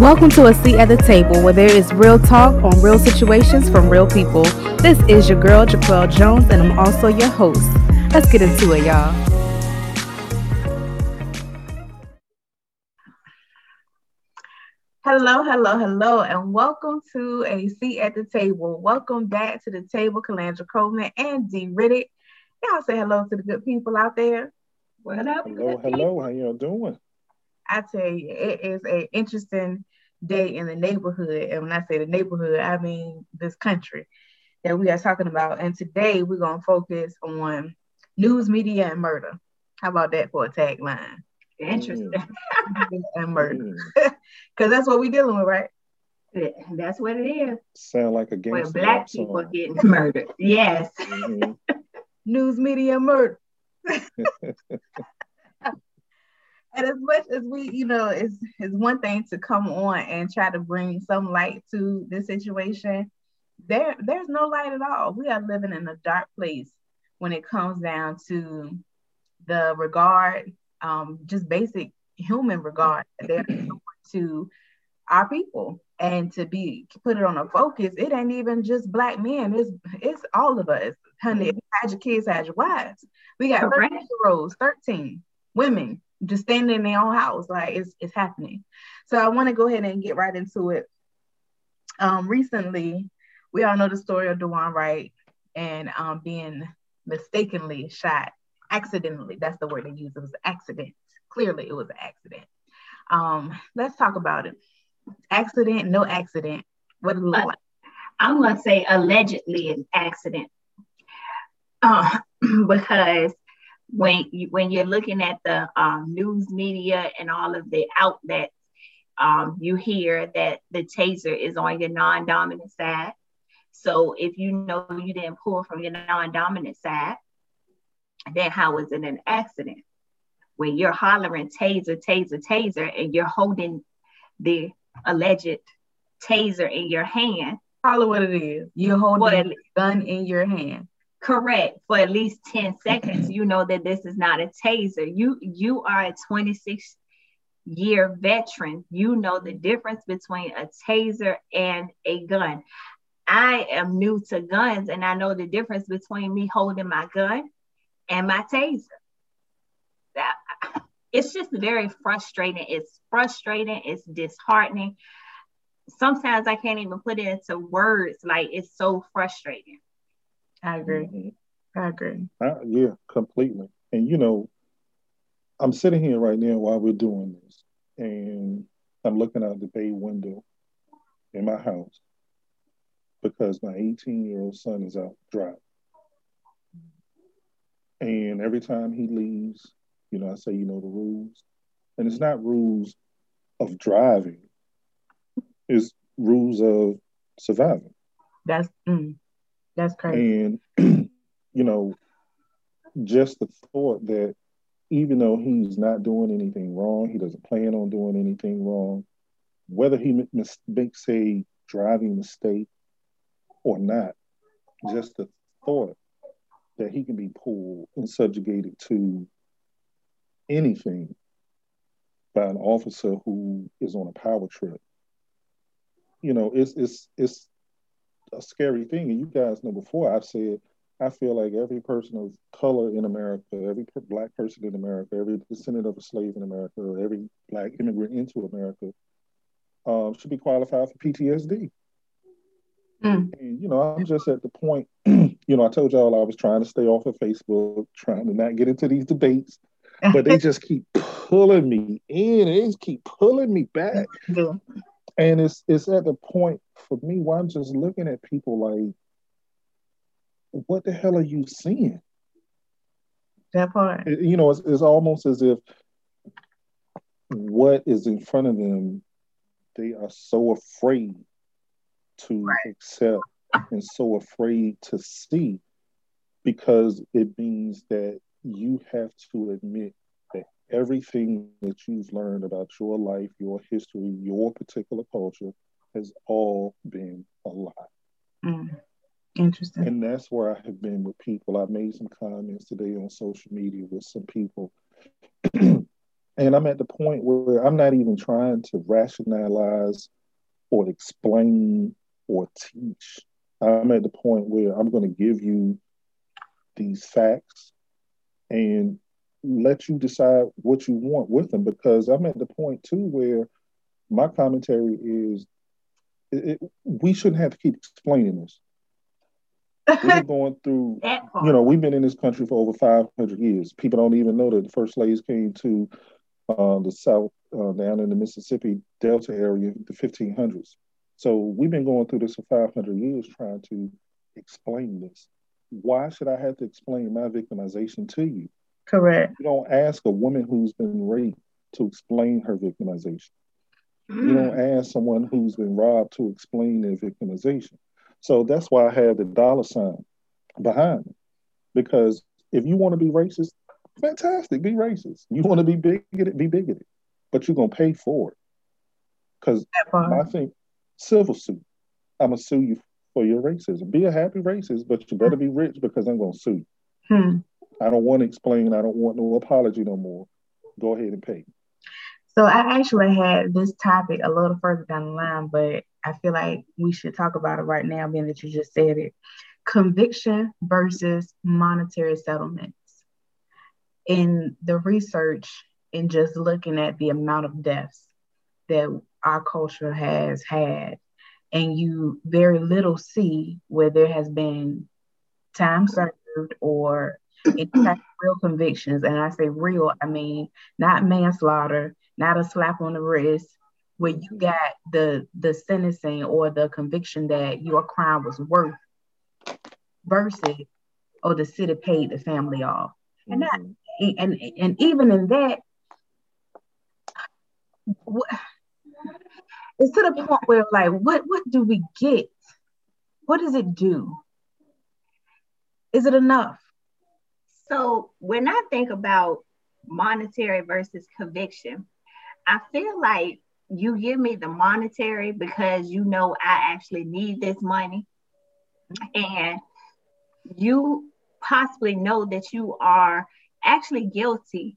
Welcome to a seat at the table where there is real talk on real situations from real people. This is your girl, Jaquel Jones, and I'm also your host. Let's get into it, y'all. Hello, hello, hello, and welcome to a seat at the table. Welcome back to the table, Calandra Coleman and D. Riddick. Y'all say hello to the good people out there. What up? Hello, hello. How y'all doing? I tell you, it is an interesting day in the neighborhood. And when I say the neighborhood, I mean this country that we are talking about. And today we're going to focus on news, media, and murder. How about that for a tagline? Interesting. and murder. Because that's what we're dealing with, right? That's what it is. Sound like a game. Where black people song. getting murdered. Yes. Mm-hmm. news, media, murder. And as much as we, you know, it's, it's one thing to come on and try to bring some light to the situation. There, there's no light at all. We are living in a dark place when it comes down to the regard, um, just basic human regard there to our people and to be put it on a focus. It ain't even just black men. It's it's all of us. Honey, had your kids, had your wives. We got 13 year olds, 13 women just standing in their own house. Like it's it's happening. So I want to go ahead and get right into it. Um, recently, we all know the story of Daunte Wright and um, being mistakenly shot accidentally. That's the word they used. It was an accident. Clearly, it was an accident. Um, let's talk about it. Accident, no accident. What did it look uh, like? I'm gonna say allegedly an accident, uh, because when you, when you're looking at the um, news media and all of the outlets, um, you hear that the taser is on your non-dominant side. So if you know you didn't pull from your non-dominant side, then how is it an accident? When you're hollering taser, taser, taser, and you're holding the alleged taser in your hand. Follow what it is. You're holding a gun in your hand correct for at least 10 seconds you know that this is not a taser. You you are a 26 year veteran. You know the difference between a taser and a gun. I am new to guns and i know the difference between me holding my gun and my taser. That it's just very frustrating. It's frustrating. It's disheartening. Sometimes i can't even put it into words. Like it's so frustrating I agree. Mm-hmm. I agree. Uh, yeah, completely. And you know, I'm sitting here right now while we're doing this, and I'm looking out the bay window in my house because my 18 year old son is out driving. And every time he leaves, you know, I say, you know, the rules. And it's not rules of driving, it's rules of surviving. That's mm, that's crazy. And, you know, just the thought that even though he's not doing anything wrong, he doesn't plan on doing anything wrong, whether he makes a driving mistake or not, just the thought that he can be pulled and subjugated to anything by an officer who is on a power trip. You know, it's it's it's a scary thing. And you guys know before I've said I feel like every person of color in America, every black person in America, every descendant of a slave in America, every black immigrant into America um, should be qualified for PTSD. Mm. And, you know, I'm just at the point, you know, I told y'all I was trying to stay off of Facebook, trying to not get into these debates, but they just keep pulling me in. They just keep pulling me back. Yeah. And it's it's at the point for me where I'm just looking at people like, what the hell are you seeing? That part. It, you know, it's, it's almost as if what is in front of them, they are so afraid to right. accept and so afraid to see because it means that you have to admit that everything that you've learned about your life, your history, your particular culture has all been a lie. Mm. Interesting. And that's where I have been with people. I made some comments today on social media with some people. And I'm at the point where I'm not even trying to rationalize or explain or teach. I'm at the point where I'm going to give you these facts and let you decide what you want with them because I'm at the point too where my commentary is it, it, we shouldn't have to keep explaining this. We're going through, you know, we've been in this country for over 500 years. People don't even know that the first slaves came to uh, the South, uh, down in the Mississippi Delta area, the 1500s. So we've been going through this for 500 years trying to explain this. Why should I have to explain my victimization to you? Correct. You don't ask a woman who's been raped to explain her victimization. You don't mm. ask someone who's been robbed to explain their victimization. So that's why I have the dollar sign behind it. Because if you want to be racist, fantastic, be racist. You want to be bigoted, be bigoted. But you're gonna pay for it. Because I think civil suit, I'm gonna sue you for your racism. Be a happy racist, but you better be rich because I'm gonna sue you. Hmm. I don't want to explain. I don't want no apology no more. Go ahead and pay. So I actually had this topic a little further down the line, but I feel like we should talk about it right now, being that you just said it. Conviction versus monetary settlements. In the research and just looking at the amount of deaths that our culture has had, and you very little see where there has been time served or real convictions. And I say real, I mean not manslaughter, not a slap on the wrist, where you mm-hmm. got the the sentencing or the conviction that your crime was worth versus or the city paid the family off. And that mm-hmm. and and even in that it's to the point where like what what do we get? What does it do? Is it enough? So when I think about monetary versus conviction, I feel like you give me the monetary because you know I actually need this money. And you possibly know that you are actually guilty,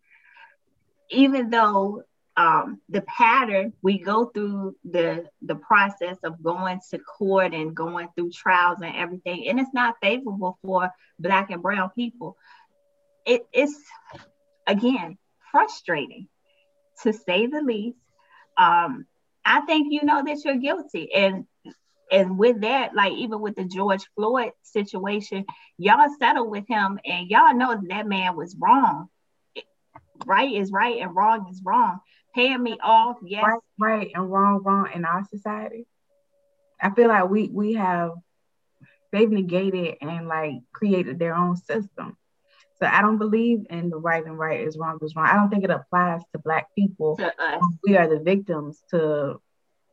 even though um, the pattern we go through the the process of going to court and going through trials and everything, and it's not favorable for black and brown people. It is again frustrating to say the least. Um, I think you know that you're guilty. And and with that, like even with the George Floyd situation, y'all settled with him and y'all know that, that man was wrong. Right is right and wrong is wrong. Paying me off, yes. Right, right and wrong, wrong in our society. I feel like we we have they've negated and like created their own system. So I don't believe in the right and right is wrong is wrong. I don't think it applies to black people. To we are the victims to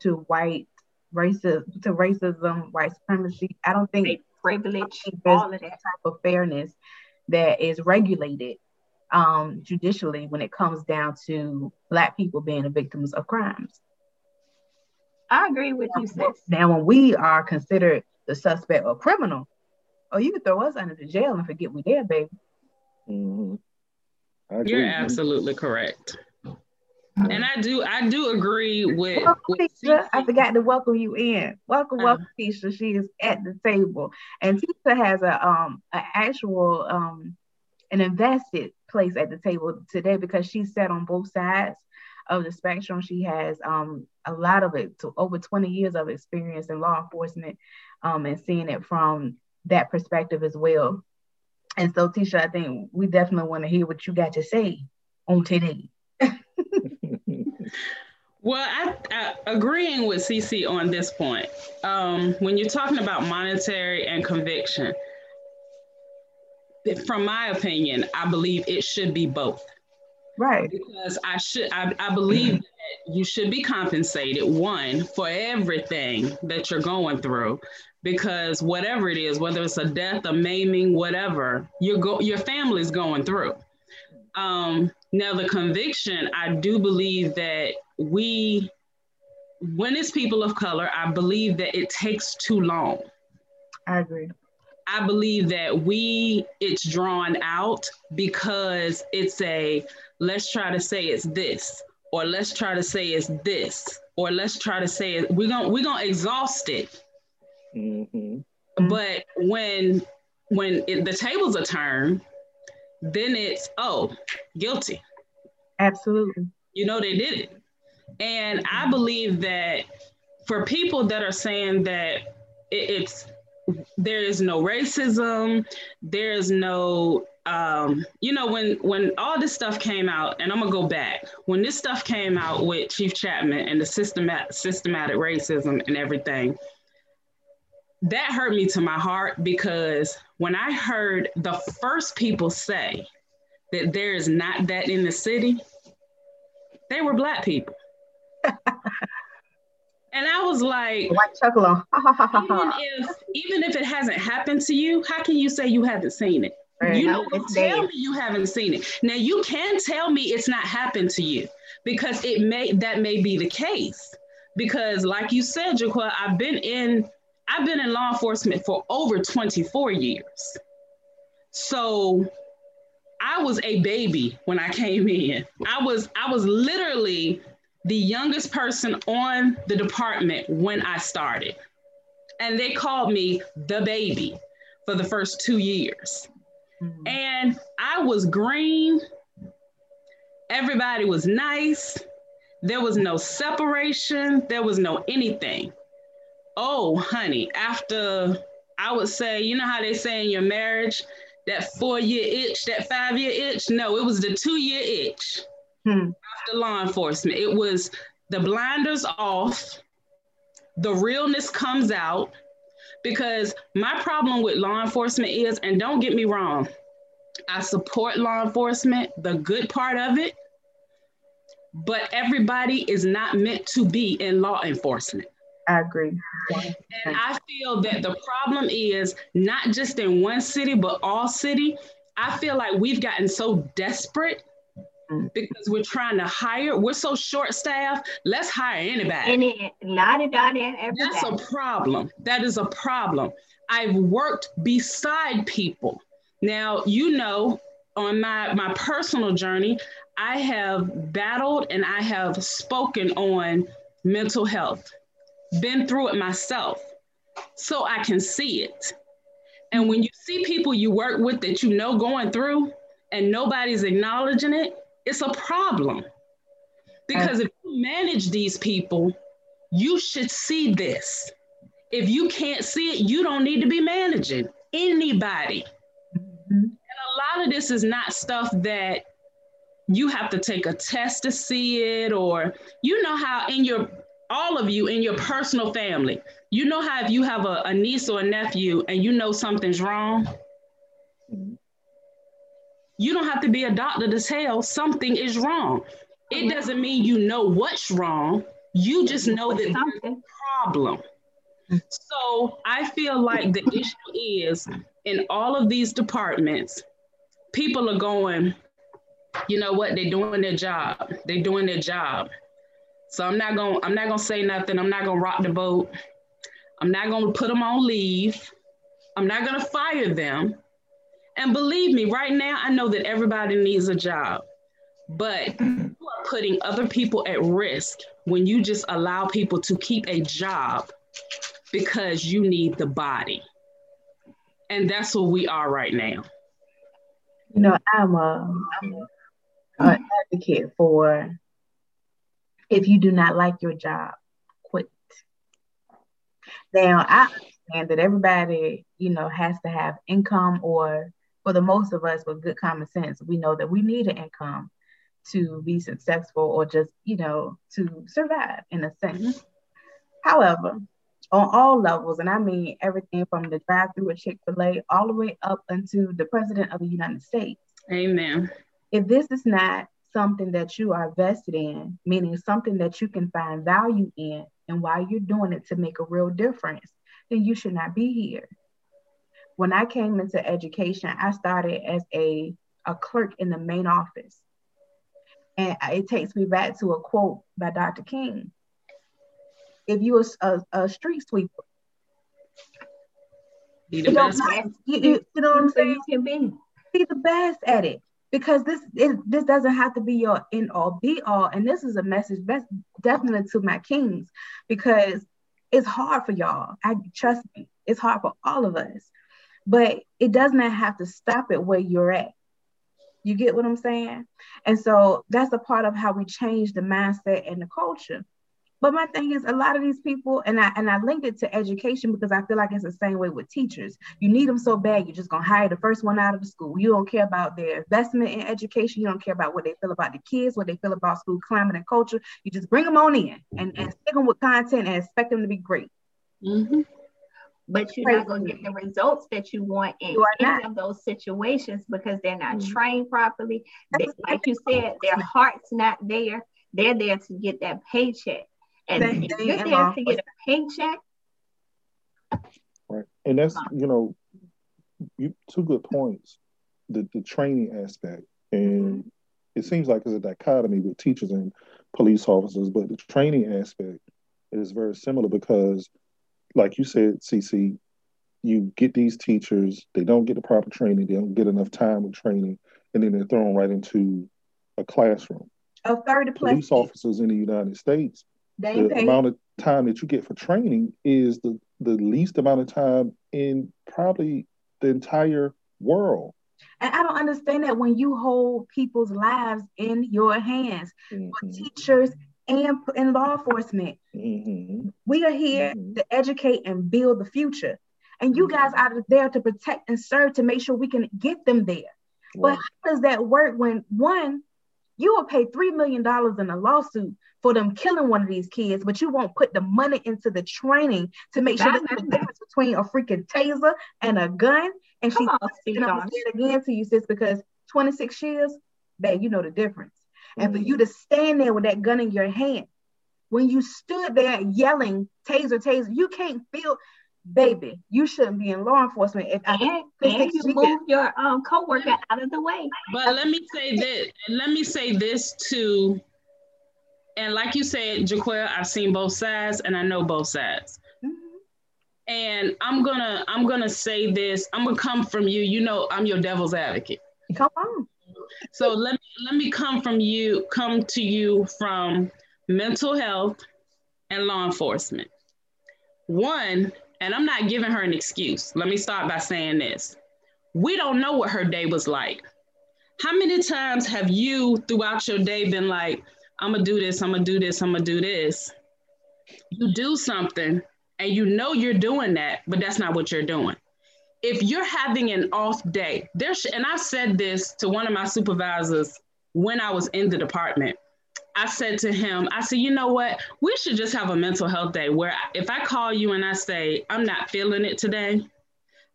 to white racism, to racism, white supremacy. I don't think privilege, all of that type of fairness that is regulated um, judicially when it comes down to black people being the victims of crimes. I agree with you, sis. Now, when we are considered the suspect or criminal, oh, you can throw us under the jail and forget we there, baby. Mm-hmm. You're absolutely correct. And I do, I do agree with. Welcome, with I forgot to welcome you in. Welcome, uh-huh. welcome, Tisha. She is at the table, and Tisha has a um an actual um an invested place at the table today because she sat on both sides of the spectrum. She has um a lot of it, to over twenty years of experience in law enforcement, um and seeing it from that perspective as well. And so, Tisha, I think we definitely want to hear what you got to say on today. well, I, I, agreeing with CC on this point. Um, when you're talking about monetary and conviction, from my opinion, I believe it should be both. Right. Because I should, I, I believe that you should be compensated one for everything that you're going through, because whatever it is, whether it's a death, a maiming, whatever, your go your family's going through. Um, now the conviction, I do believe that we, when it's people of color, I believe that it takes too long. I agree. I believe that we it's drawn out because it's a let's try to say it's this, or let's try to say it's this, or let's try to say it. We're gonna we're gonna exhaust it. Mm-hmm. But when when it, the tables are turned, then it's oh guilty. Absolutely. You know they did it, and I believe that for people that are saying that it, it's there is no racism, there is no um, you know, when when all this stuff came out, and I'm gonna go back, when this stuff came out with Chief Chapman and the systematic systematic racism and everything, that hurt me to my heart because when I heard the first people say that there is not that in the city, they were black people. And I was like, white chuckle even if even if it hasn't happened to you, how can you say you haven't seen it? You know, tell me you haven't seen it. Now you can tell me it's not happened to you because it may that may be the case. Because like you said, Jaquel, I've been in I've been in law enforcement for over 24 years. So I was a baby when I came in. I was I was literally the youngest person on the department when I started. And they called me the baby for the first two years. Mm-hmm. And I was green. Everybody was nice. There was no separation. There was no anything. Oh, honey, after I would say, you know how they say in your marriage, that four year itch, that five year itch? No, it was the two year itch hmm. after law enforcement. It was the blinders off, the realness comes out. Because my problem with law enforcement is, and don't get me wrong, I support law enforcement, the good part of it, but everybody is not meant to be in law enforcement. I agree. And I feel that the problem is not just in one city, but all city. I feel like we've gotten so desperate Mm. because we're trying to hire. We're so short staffed. Let's hire anybody. Any, not a dot That's a problem. That is a problem. I've worked beside people. Now, you know, on my, my personal journey, I have battled and I have spoken on mental health, been through it myself, so I can see it. And when you see people you work with that you know going through and nobody's acknowledging it, it's a problem. Because if you manage these people, you should see this. If you can't see it, you don't need to be managing anybody. Mm-hmm. And a lot of this is not stuff that you have to take a test to see it, or you know how in your all of you in your personal family, you know how if you have a, a niece or a nephew and you know something's wrong, you don't have to be a doctor to tell something is wrong. It doesn't mean you know what's wrong. You just know that there's a problem. So I feel like the issue is in all of these departments, people are going, you know what, they're doing their job. They're doing their job. So I'm not gonna, I'm not gonna say nothing. I'm not gonna rock the boat. I'm not gonna put them on leave. I'm not gonna fire them. And believe me, right now, I know that everybody needs a job, but you are putting other people at risk when you just allow people to keep a job because you need the body. And that's what we are right now. You know, I'm a, I'm an advocate for if you do not like your job, quit. Now, I understand that everybody, you know, has to have income or for the most of us with good common sense, we know that we need an income to be successful or just, you know, to survive in a sense. Mm-hmm. However, on all levels, and I mean everything from the drive through at Chick fil A all the way up into the President of the United States. Amen. If this is not something that you are vested in, meaning something that you can find value in, and why you're doing it to make a real difference, then you should not be here when I came into education, I started as a, a clerk in the main office. And it takes me back to a quote by Dr. King. If you are a, a street sweeper, be the best. Not, you, you, you, know what I'm saying? You can be. Be the best at it. because this is this doesn't have to be your in all be all and this is a message that's definitely to my kings because it's hard for y'all i trust me it's hard for all of us but it does not have to stop at where you're at you get what i'm saying and so that's a part of how we change the mindset and the culture but my thing is, a lot of these people, and I and I linked it to education because I feel like it's the same way with teachers. You need them so bad, you're just gonna hire the first one out of the school. You don't care about their investment in education. You don't care about what they feel about the kids, what they feel about school climate and culture. You just bring them on in and, and stick them with content and expect them to be great. Mm-hmm. But you're not going to get the results that you want in any of those situations because they're not mm-hmm. trained properly. They, like you said, their heart's not there. They're there to get that paycheck and if you're there to get a paycheck. Right. And that's, you know, you two good points. The the training aspect. And it seems like it's a dichotomy with teachers and police officers, but the training aspect is very similar because, like you said, CC, you get these teachers, they don't get the proper training, they don't get enough time with training, and then they're thrown right into a classroom. A third of police officers in the United States the pay. amount of time that you get for training is the, the least amount of time in probably the entire world. And I don't understand that when you hold people's lives in your hands, mm-hmm. for teachers and in law enforcement, mm-hmm. we are here mm-hmm. to educate and build the future. And you guys mm-hmm. are there to protect and serve to make sure we can get them there. But how does that work when one, you will pay $3 million in a lawsuit for them killing one of these kids, but you won't put the money into the training to make sure there's the difference between a freaking taser and a gun. And Kim she, and I'm gonna say it again to you, sis, because 26 years, babe, you know the difference. Mm-hmm. And for you to stand there with that gun in your hand, when you stood there yelling, taser, taser, you can't feel baby, you shouldn't be in law enforcement. If and, and you move your um, coworker out of the way. But let me say this. Let me say this to, and like you said, Jaquel, I've seen both sides, and I know both sides. Mm-hmm. And I'm gonna, I'm gonna say this. I'm gonna come from you. You know, I'm your devil's advocate. Come on. So let me let me come from you, come to you from mental health and law enforcement. One, and I'm not giving her an excuse. Let me start by saying this. We don't know what her day was like. How many times have you throughout your day been like, I'm gonna do this, I'm gonna do this, I'm gonna do this? You do something and you know you're doing that, but that's not what you're doing. If you're having an off day, there's, and I said this to one of my supervisors when I was in the department. I said to him, I said, you know what? We should just have a mental health day where if I call you and I say, I'm not feeling it today,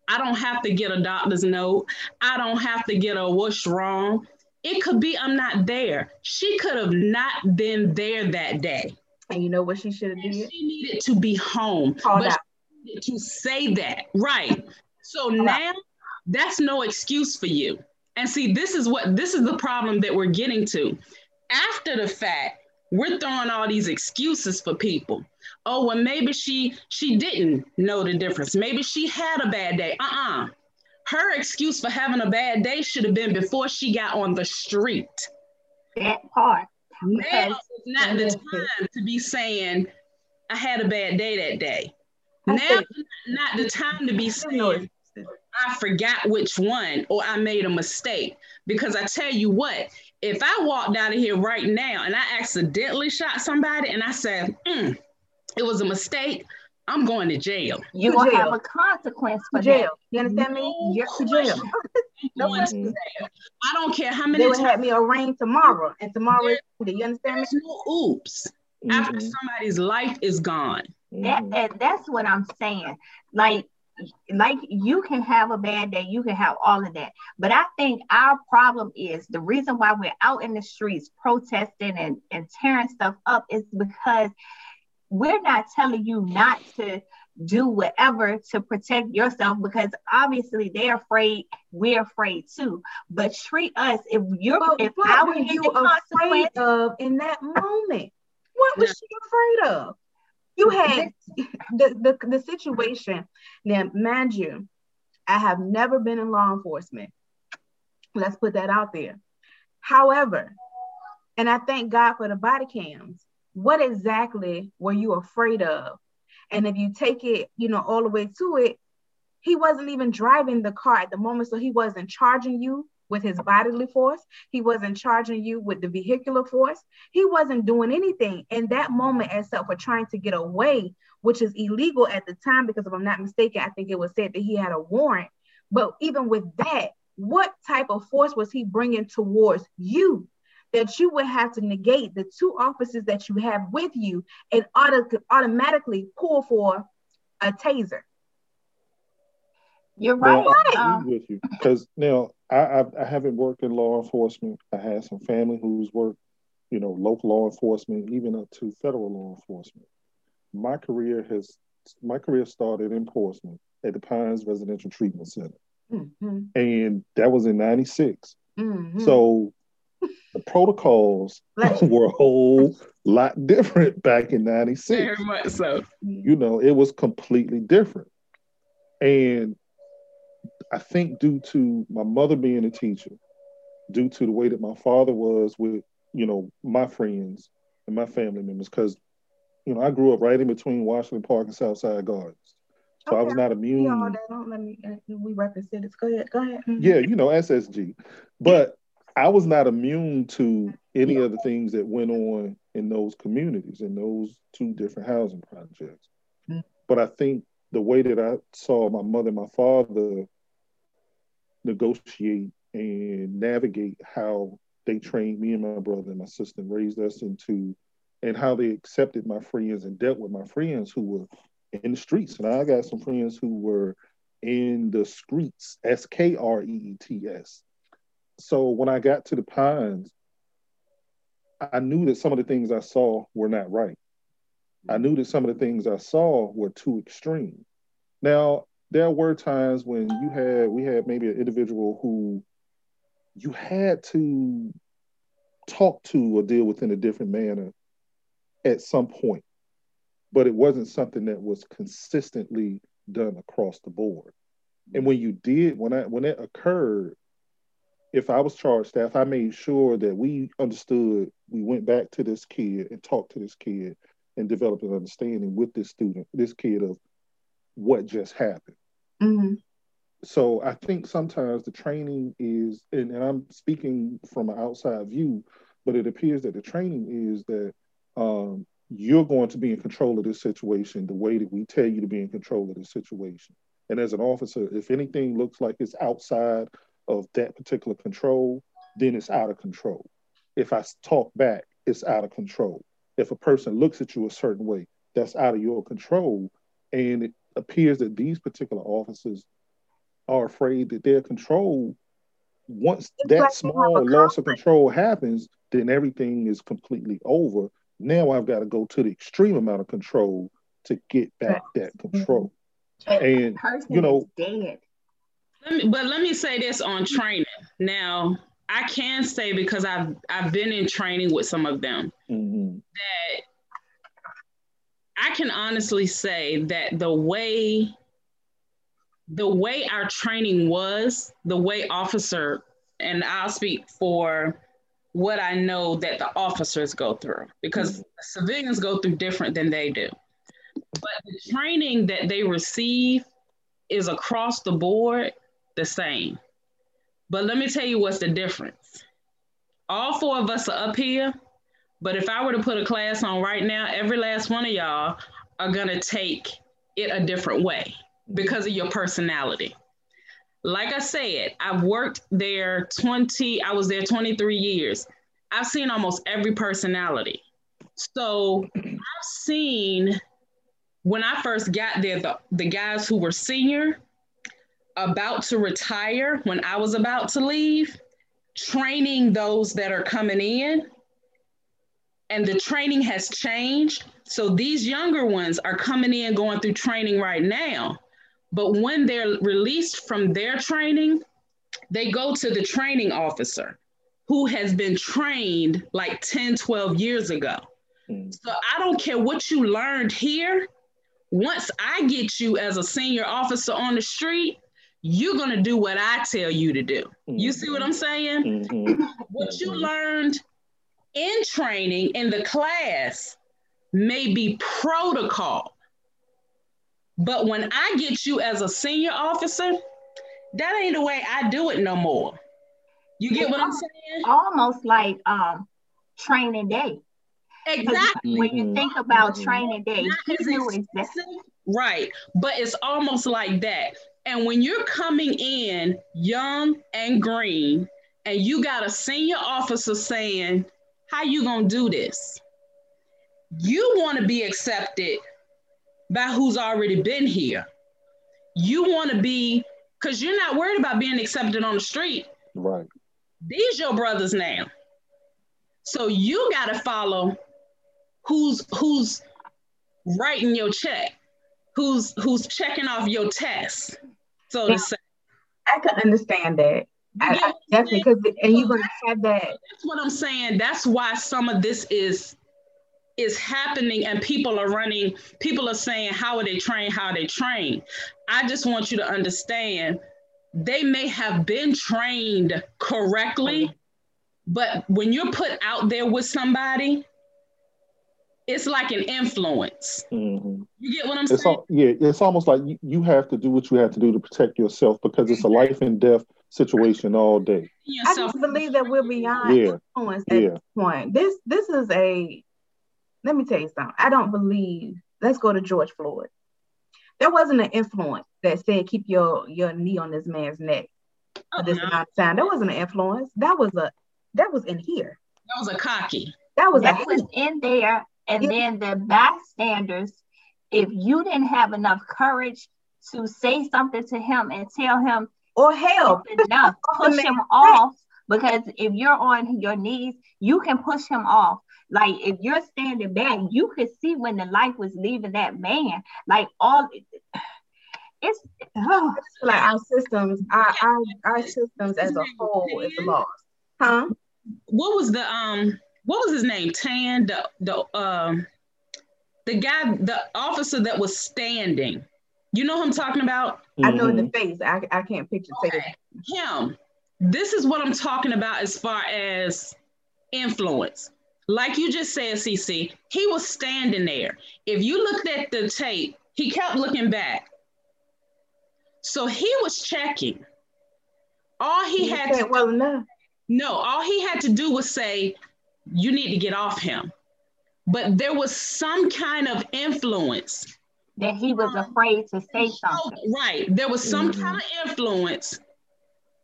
I don't have to get a doctor's note. I don't have to get a what's wrong. It could be I'm not there. She could have not been there that day. And you know what she should have done? She needed to be home. Called but to say that. Right. So now that's no excuse for you. And see, this is what this is the problem that we're getting to after the fact, we're throwing all these excuses for people. Oh, well, maybe she she didn't know the difference. Maybe she had a bad day. Uh-uh. Her excuse for having a bad day should have been before she got on the street. That part. Now is not the time to be saying, I had a bad day that day. Now not the time to be saying, I forgot which one or I made a mistake. Because I tell you what, if I walked out of here right now and I accidentally shot somebody and I said, mm, it was a mistake, I'm going to jail. You will have a consequence for jail. That. You understand me? No You're to jail. no I don't care how many They would have me arraigned tomorrow, and tomorrow, do you understand me? No oops. Mm-hmm. After somebody's life is gone. That, that, that's what I'm saying. Like like you can have a bad day, you can have all of that. But I think our problem is the reason why we're out in the streets protesting and, and tearing stuff up is because we're not telling you not to do whatever to protect yourself because obviously they're afraid, we're afraid too. But treat us if you're but if I were you afraid of in that moment. What was she afraid of? You had the, the, the situation. Now, mind you, I have never been in law enforcement. Let's put that out there. However, and I thank God for the body cams. What exactly were you afraid of? And if you take it, you know, all the way to it, he wasn't even driving the car at the moment, so he wasn't charging you with his bodily force. He wasn't charging you with the vehicular force. He wasn't doing anything in that moment except for trying to get away, which is illegal at the time because if I'm not mistaken, I think it was said that he had a warrant. But even with that, what type of force was he bringing towards you that you would have to negate the two officers that you have with you and auto- automatically pull for a taser? You're right. um, with you because now I, I, I haven't worked in law enforcement. I had some family who's worked, you know, local law enforcement, even up to federal law enforcement. My career has my career started in Portsmouth at the Pines Residential Treatment Center, mm-hmm. and that was in '96. Mm-hmm. So the protocols were a whole lot different back in 96. Very much so. You know, it was completely different. And I think due to my mother being a teacher, due to the way that my father was with, you know, my friends and my family members, because, you know, I grew up right in between Washington Park and Southside Gardens. So okay. I was not immune. Yeah, don't let me, uh, we represent it. Go ahead. Go ahead. Mm-hmm. Yeah, you know, SSG. But I was not immune to any of the things that went on in those communities, in those two different housing projects. Mm-hmm. But I think the way that I saw my mother and my father negotiate and navigate how they trained me and my brother and my sister and raised us into and how they accepted my friends and dealt with my friends who were in the streets. And I got some friends who were in the streets, S K R E E T S. So when I got to the Pines, I knew that some of the things I saw were not right. I knew that some of the things I saw were too extreme. Now, there were times when you had we had maybe an individual who you had to talk to or deal with in a different manner at some point but it wasn't something that was consistently done across the board. And when mm-hmm. you did when i when it occurred if i was charged staff i made sure that we understood we went back to this kid and talked to this kid and developed an understanding with this student this kid of what just happened Mm-hmm. So I think sometimes the training is, and, and, I'm speaking from an outside view, but it appears that the training is that um, you're going to be in control of this situation the way that we tell you to be in control of the situation. And as an officer, if anything looks like it's outside of that particular control, then it's out of control. If I talk back, it's out of control. If a person looks at you a certain way, that's out of your control. And appears that these particular officers are afraid that their control, once it's that like small loss of control happens, then everything is completely over. Now I've got to go to the extreme amount of control to get back that control. And you know, dead. Let me, but let me say this on training. Now, I can say because I've I've been in training with some of them mm-hmm. that I can honestly say that the way the way our training was, the way officer, and I'll speak for what I know that the officers go through because mm-hmm. civilians go through different than they do. But the training that they receive is across the board the same. But let me tell you what's the difference. All four of us are up here but if I were to put a class on right now, every last one of y'all are gonna take it a different way because of your personality. Like I said, I've worked there 20, I was there 23 years. I've seen almost every personality. So I've seen when I first got there, the, the guys who were senior, about to retire, when I was about to leave, training those that are coming in and the training has changed. So these younger ones are coming in going through training right now. But when they're released from their training, they go to the training officer who has been trained like 10, 12 years ago. Mm. So I don't care what you learned here. Once I get you as a senior officer on the street, you're going to do what I tell you to do. Mm-hmm. You see what I'm saying? Mm-hmm. What you mm-hmm. learned in training in the class may be protocol. But when I get you as a senior officer, that ain't the way I do it no more. You get what I'm saying? Almost like um training day. Exactly. When you think about training day, right. But it's almost like that. And when you're coming in young and green, and you got a senior officer saying, How you gonna do this? You want to be accepted by who's already been here. You want to be because you're not worried about being accepted on the street. Right. These your brothers now. So you gotta follow who's who's writing your check, who's who's checking off your test, so to say. I can understand that. I, I definitely because and you're gonna have that. That's what I'm saying. That's why some of this is is happening and people are running, people are saying, how are they trained? How are they trained? I just want you to understand they may have been trained correctly, but when you're put out there with somebody, it's like an influence. Mm-hmm. You get what I'm it's saying? All, yeah, it's almost like you have to do what you have to do to protect yourself because it's a life and death situation all day. I just believe that we're beyond yeah. influence at yeah. this point. This this is a let me tell you something. I don't believe. Let's go to George Floyd. There wasn't an influence that said keep your your knee on this man's neck oh, for this amount of time. That wasn't an influence. That was a that was in here. That was a cocky. That was that was in there, and yeah. then the bystanders. If you didn't have enough courage to say something to him and tell him, or help enough, push him off. Because if you're on your knees, you can push him off. Like if you're standing back, you could see when the life was leaving that man. Like all it's oh. like our systems, our, our our systems as a whole is lost. Huh? What was the um what was his name? Tan, the the um the guy, the officer that was standing. You know who I'm talking about? I know the mm-hmm. face. I, I can't picture okay. him. This is what I'm talking about as far as influence like you just said, CC, he was standing there. If you looked at the tape, he kept looking back. So he was checking. All he you had to well enough. No, all he had to do was say, "You need to get off him." But there was some kind of influence that he was afraid to say something. Right, there was some mm-hmm. kind of influence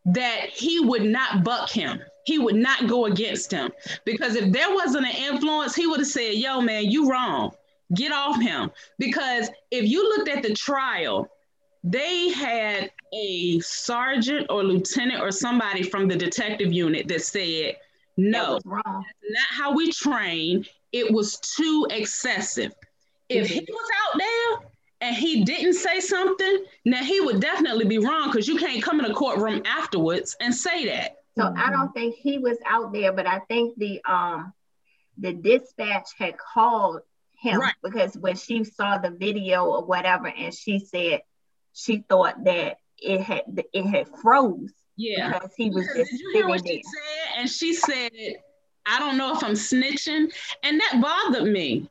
that he would not buck him he would not go against him because if there wasn't an influence, he would have said, Yo, man, you wrong. Get off him. Because if you looked at the trial, they had a sergeant or lieutenant or somebody from the detective unit that said, No, that not how we train. It was too excessive. If he was out there and he didn't say something, now he would definitely be wrong because you can't come in a courtroom afterwards and say that. So mm-hmm. I don't think he was out there, but I think the um the dispatch had called him right. because when she saw the video or whatever, and she said she thought that it had it had froze. Yeah, because he was just sitting there. She said? And she said, "I don't know if I'm snitching," and that bothered me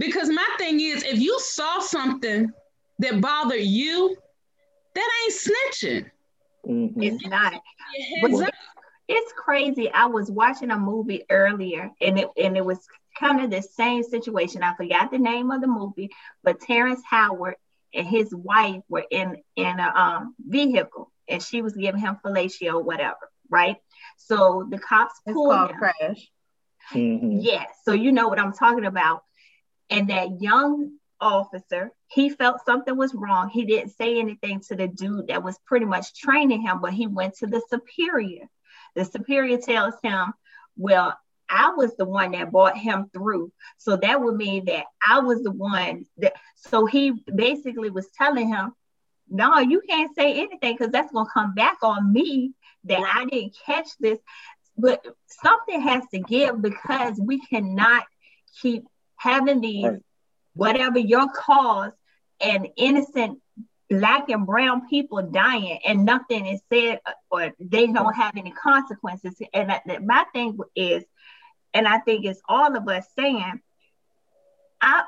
because my thing is, if you saw something that bothered you, that ain't snitching. Mm-hmm. It's not. But, it's crazy. I was watching a movie earlier and it and it was kind of the same situation. I forgot the name of the movie, but Terrence Howard and his wife were in in a um, vehicle and she was giving him fellatio whatever, right? So the cops pulled him. crash. Mm-hmm. Yes, so you know what I'm talking about. And that young officer, he felt something was wrong. He didn't say anything to the dude that was pretty much training him, but he went to the superior the superior tells him, Well, I was the one that brought him through. So that would mean that I was the one that, so he basically was telling him, No, you can't say anything because that's going to come back on me that I didn't catch this. But something has to give because we cannot keep having these, right. whatever your cause, and innocent black and brown people dying and nothing is said or they don't have any consequences. And my thing is, and I think it's all of us saying, I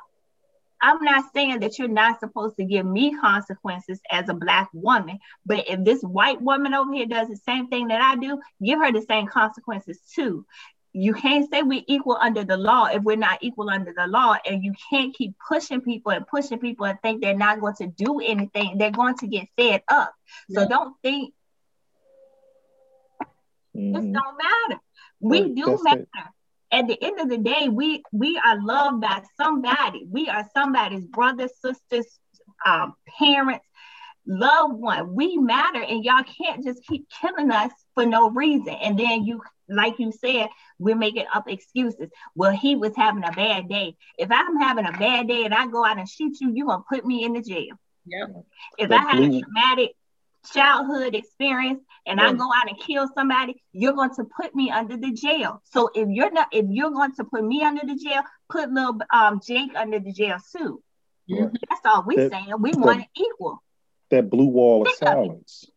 I'm not saying that you're not supposed to give me consequences as a black woman, but if this white woman over here does the same thing that I do, give her the same consequences too. You can't say we're equal under the law if we're not equal under the law, and you can't keep pushing people and pushing people and think they're not going to do anything. They're going to get fed up. So don't think this don't matter. We do matter. It at the end of the day, we we are loved by somebody. We are somebody's brothers, sisters, um, parents, loved one. We matter, and y'all can't just keep killing us for no reason. And then you, like you said, we're making up excuses. Well, he was having a bad day. If I'm having a bad day and I go out and shoot you, you're gonna put me in the jail. Yep. If I had a traumatic childhood experience and I go out and kill somebody, you're going to put me under the jail. So if you're not, if you're going to put me under the jail, put little um Jake under the jail too. Right. That's all we're saying. We want it equal. That blue wall of silence.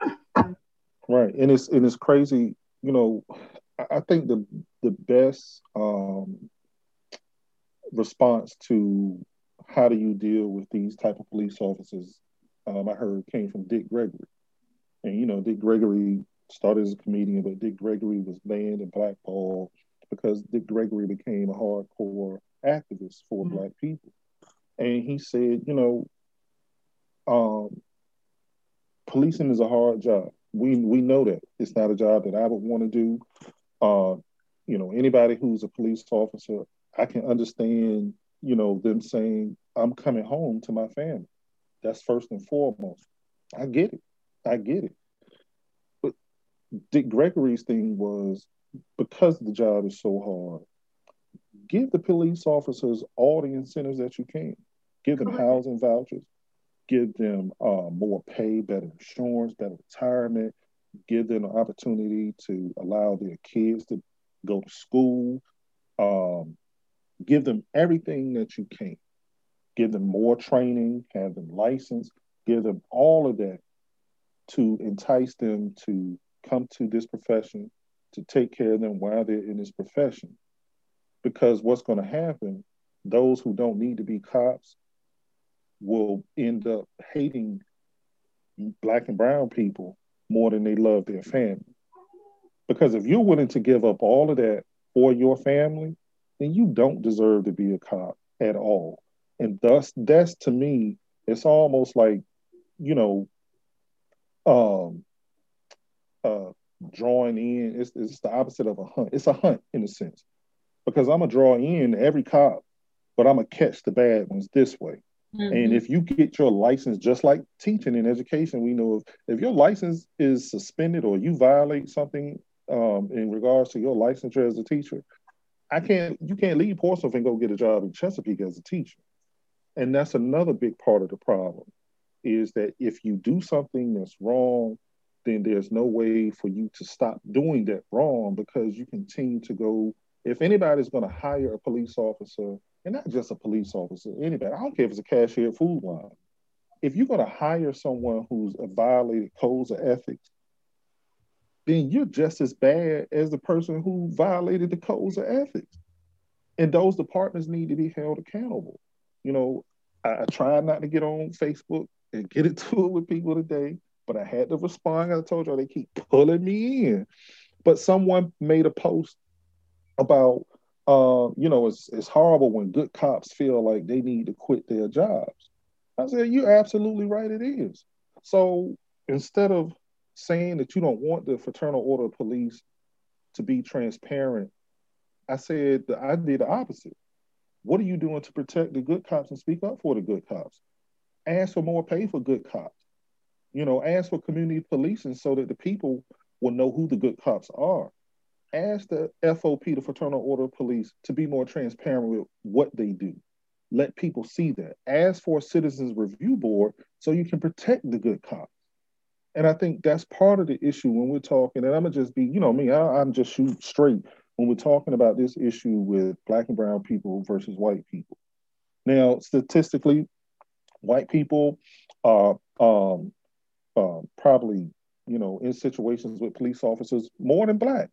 right. And it's and it's crazy, you know, I think the the best um response to how do you deal with these type of police officers um, I heard came from Dick Gregory. And you know, Dick Gregory started as a comedian, but Dick Gregory was banned and blackballed because Dick Gregory became a hardcore activist for mm-hmm. black people. And he said, you know, um, policing is a hard job. We we know that it's not a job that I would want to do. Uh, you know, anybody who's a police officer, I can understand, you know, them saying, I'm coming home to my family. That's first and foremost. I get it. I get it. But Dick Gregory's thing was because the job is so hard, give the police officers all the incentives that you can. Give them housing vouchers, give them uh, more pay, better insurance, better retirement, give them an opportunity to allow their kids to go to school, um, give them everything that you can. Give them more training, have them licensed, give them all of that to entice them to come to this profession, to take care of them while they're in this profession. Because what's going to happen, those who don't need to be cops will end up hating black and brown people more than they love their family. Because if you're willing to give up all of that for your family, then you don't deserve to be a cop at all. And thus, that's to me, it's almost like, you know, um, uh, drawing in. It's, it's the opposite of a hunt. It's a hunt in a sense, because I'm gonna draw in every cop, but I'm gonna catch the bad ones this way. Mm-hmm. And if you get your license, just like teaching in education, we know if, if your license is suspended or you violate something um, in regards to your licensure as a teacher, I can't. You can't leave Portsmouth and go get a job in Chesapeake as a teacher. And that's another big part of the problem is that if you do something that's wrong, then there's no way for you to stop doing that wrong because you continue to go. If anybody's going to hire a police officer, and not just a police officer, anybody, I don't care if it's a cashier at Food Lion. If you're going to hire someone who's violated codes of ethics, then you're just as bad as the person who violated the codes of ethics. And those departments need to be held accountable. You know, I, I try not to get on Facebook and get into it with people today, but I had to respond. I told you they keep pulling me in. But someone made a post about, uh, you know, it's it's horrible when good cops feel like they need to quit their jobs. I said, you're absolutely right. It is. So instead of saying that you don't want the fraternal order of police to be transparent, I said I did the opposite. What are you doing to protect the good cops and speak up for the good cops? ask for more pay for good cops. You know, ask for community policing so that the people will know who the good cops are. Ask the FOP, the Fraternal Order of Police, to be more transparent with what they do. Let people see that. Ask for a citizens review board so you can protect the good cops. And I think that's part of the issue when we're talking. And I'm gonna just be, you know, me, I, I'm just shoot straight when we're talking about this issue with black and brown people versus white people. Now, statistically, White people are um, uh, probably, you know, in situations with police officers more than black.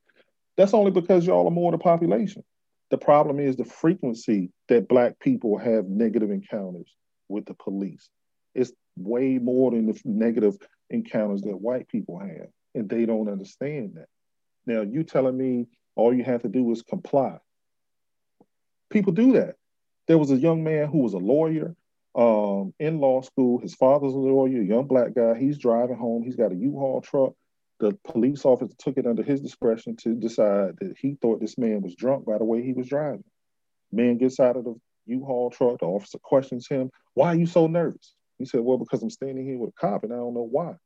That's only because y'all are more in the population. The problem is the frequency that black people have negative encounters with the police. It's way more than the negative encounters that white people have, and they don't understand that. Now, you telling me all you have to do is comply. People do that. There was a young man who was a lawyer um, in law school. His father's a lawyer, a young black guy. He's driving home. He's got a U-Haul truck. The police officer took it under his discretion to decide that he thought this man was drunk by the way he was driving. Man gets out of the U-Haul truck. The officer questions him, "Why are you so nervous?" He said, "Well, because I'm standing here with a cop and I don't know why.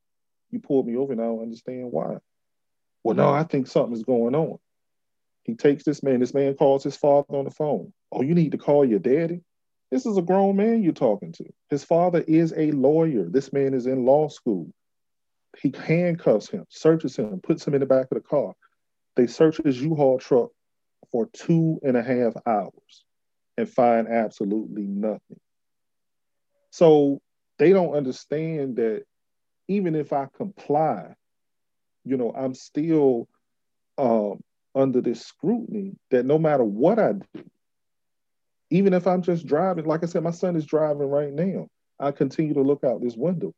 You pulled me over and I don't understand why." Well, no, I think something's going on. He takes this man. This man calls his father on the phone. Oh, you need to call your daddy. This is a grown man you're talking to. His father is a lawyer. This man is in law school. He handcuffs him, searches him, puts him in the back of the car. They search his U-Haul truck for two and a half hours and find absolutely nothing. So they don't understand that even if I comply, you know, I'm still um, under this scrutiny that no matter what I do, even if I'm just driving, like I said, my son is driving right now. I continue to look out this window.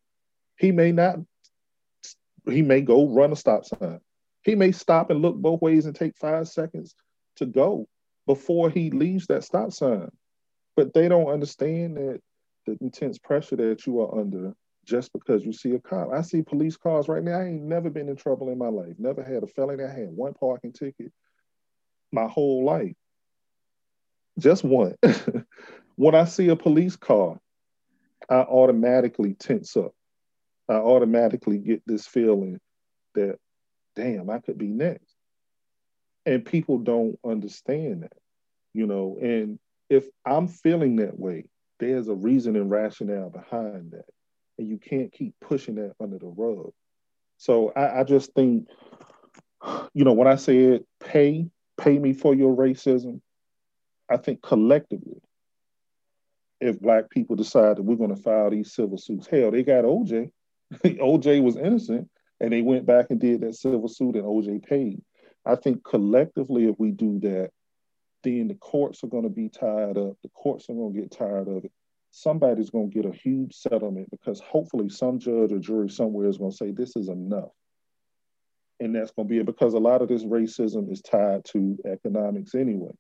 He may not, he may go run a stop sign. He may stop and look both ways and take five seconds to go before he leaves that stop sign. But they don't understand that the intense pressure that you are under just because you see a cop. I see police cars right now. I ain't never been in trouble in my life. Never had a felony. I had one parking ticket my whole life. Just one. when I see a police car, I automatically tense up. I automatically get this feeling that, damn, I could be next. And people don't understand that, you know. And if I'm feeling that way, there's a reason and rationale behind that and you can't keep pushing that under the rug. So I, I just think, you know, when I said pay, pay me for your racism, I think collectively, if black people decide that we're going to file these civil suits, hell, they got OJ. OJ was innocent, and they went back and did that civil suit, and OJ paid. I think collectively, if we do that, then the courts are going to be tired up. The courts are going to get tired of it somebody's going to get a huge settlement because hopefully some judge or jury somewhere is going to say this is enough. And that's going to be it because a lot of this racism is tied to economics anyway.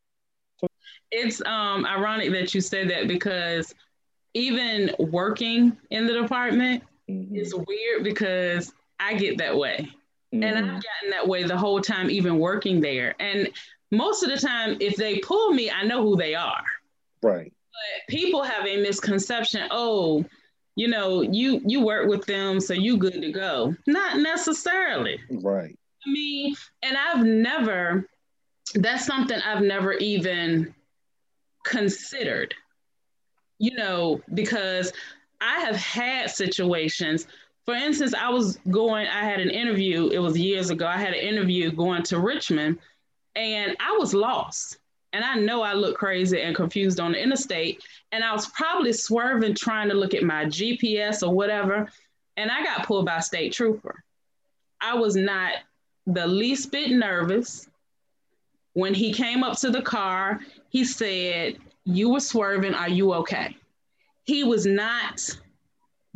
So it's um, ironic that you said that because even working in the department mm-hmm. is weird because I get that way. Mm-hmm. And I've gotten that way the whole time, even working there. And most of the time, if they pull me, I know who they are. Right but people have a misconception. Oh, you know, you you work with them, so you good to go. Not necessarily. Right. I mean, and I've never. That's something I've never even considered. You know, because I have had situations. For instance, I was going. I had an interview. It was years ago. I had an interview going to Richmond, and I was lost and I know I look crazy and confused on the interstate. And I was probably swerving trying to look at my GPS or whatever. And I got pulled by a state trooper. I was not the least bit nervous. When he came up to the car, he said, You were swerving. Are you okay? He was not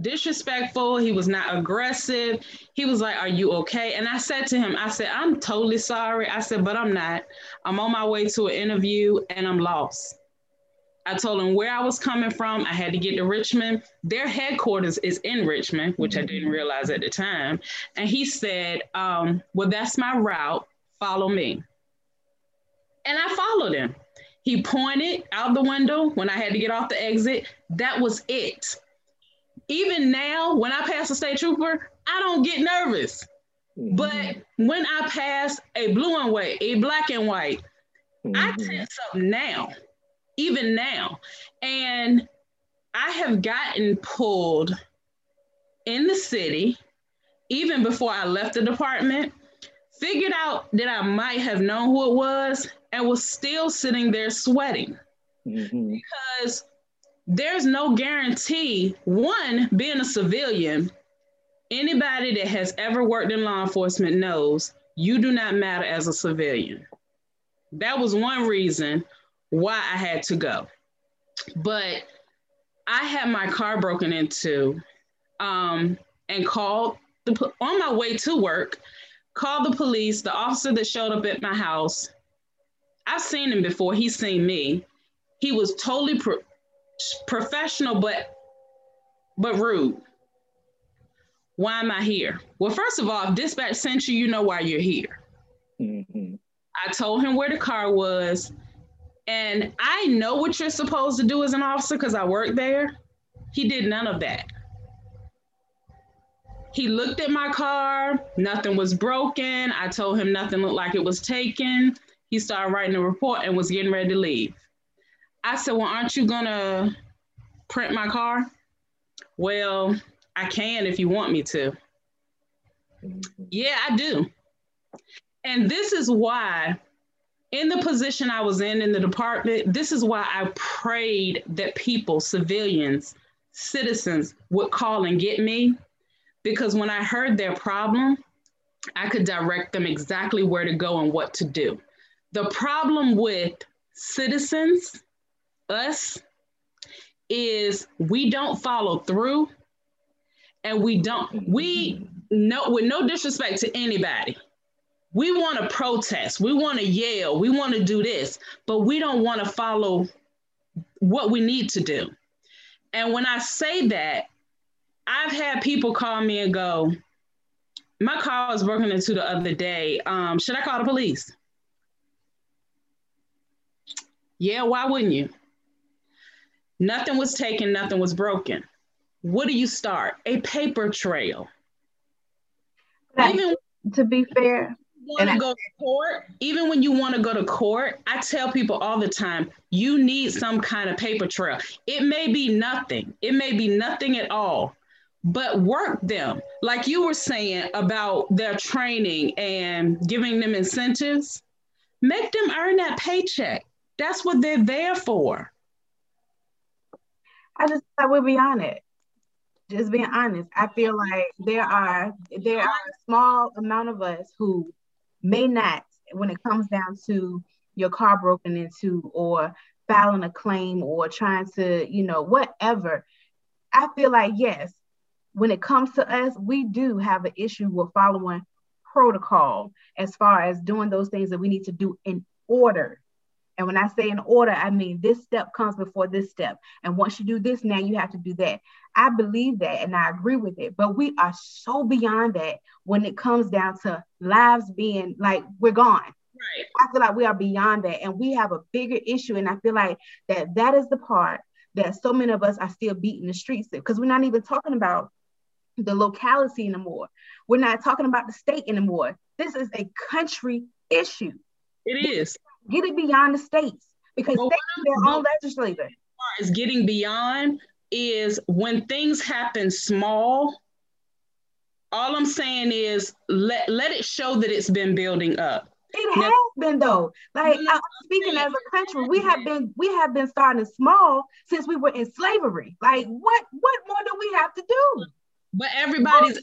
disrespectful. He was not aggressive. He was like, Are you okay? And I said to him, I said, I'm totally sorry. I said, But I'm not. I'm on my way to an interview and I'm lost. I told him where I was coming from. I had to get to Richmond. Their headquarters is in Richmond, which I didn't realize at the time. And he said, um, Well, that's my route. Follow me. And I followed him. He pointed out the window when I had to get off the exit. That was it even now, when I pass a state trooper, I don't get nervous. Mm-hmm. But when I pass a blue and white, a black and white, mm-hmm. I tense up now, even now. And I have gotten pulled in the city, even before I left the department, figured out that I might have known who it was, and was still sitting there sweating. Mm-hmm. Because there's no guarantee. One, being a civilian, anybody that has ever worked in law enforcement knows you do not matter as a civilian. That was one reason why I had to go. But I had my car broken into um, and called the on my way to work, called the police, the officer that showed up at my house. I've seen him before, he's seen me. He was totally pro- professional but but rude. Why am I here? Well, first of all, if dispatch sent you, you know why you're here. Mm-hmm. I told him where the car was, and I know what you're supposed to do as an officer because I work there. He did none of that. He looked at my car, nothing was broken. I told him nothing looked like it was taken. He started writing a report and was getting ready to leave. I said, Well, aren't you gonna print my car? Well, I can if you want me to. Yeah, I do. And this is why, in the position I was in in the department, this is why I prayed that people, civilians, citizens, would call and get me. Because when I heard their problem, I could direct them exactly where to go and what to do. The problem with citizens, us, is we don't follow through and we don't we no with no disrespect to anybody. We want to protest. We want to yell. We want to do this but we don't want to follow what we need to do. And when i say that i've had people call me and go my car was broken into the other day. Um, should i call the police yeah why wouldn't you nothing was taken nothing was broken what do you start? A paper trail. Even to be fair, want to go to court, even when you want to go to court, I tell people all the time, you need some kind of paper trail. It may be nothing, it may be nothing at all, but work them. Like you were saying about their training and giving them incentives, make them earn that paycheck. That's what they're there for. I just I will be honest. just being honest, I feel like there are there are a small amount of us who may not, when it comes down to your car broken into or filing a claim or trying to, you know, whatever. I feel like yes, when it comes to us, we do have an issue with following protocol as far as doing those things that we need to do in order and when I say in order, I mean this step comes before this step. And once you do this, now you have to do that. I believe that and I agree with it. But we are so beyond that when it comes down to lives being like we're gone. Right. I feel like we are beyond that and we have a bigger issue. And I feel like that that is the part that so many of us are still beating the streets because we're not even talking about the locality anymore. We're not talking about the state anymore. This is a country issue. It is. Get it beyond the states because well, states their own legislature. As getting beyond is when things happen small. All I'm saying is let let it show that it's been building up. It now, has been though. Like I'm speaking as a country, we have been we have been starting small since we were in slavery. Like what what more do we have to do? But everybody's.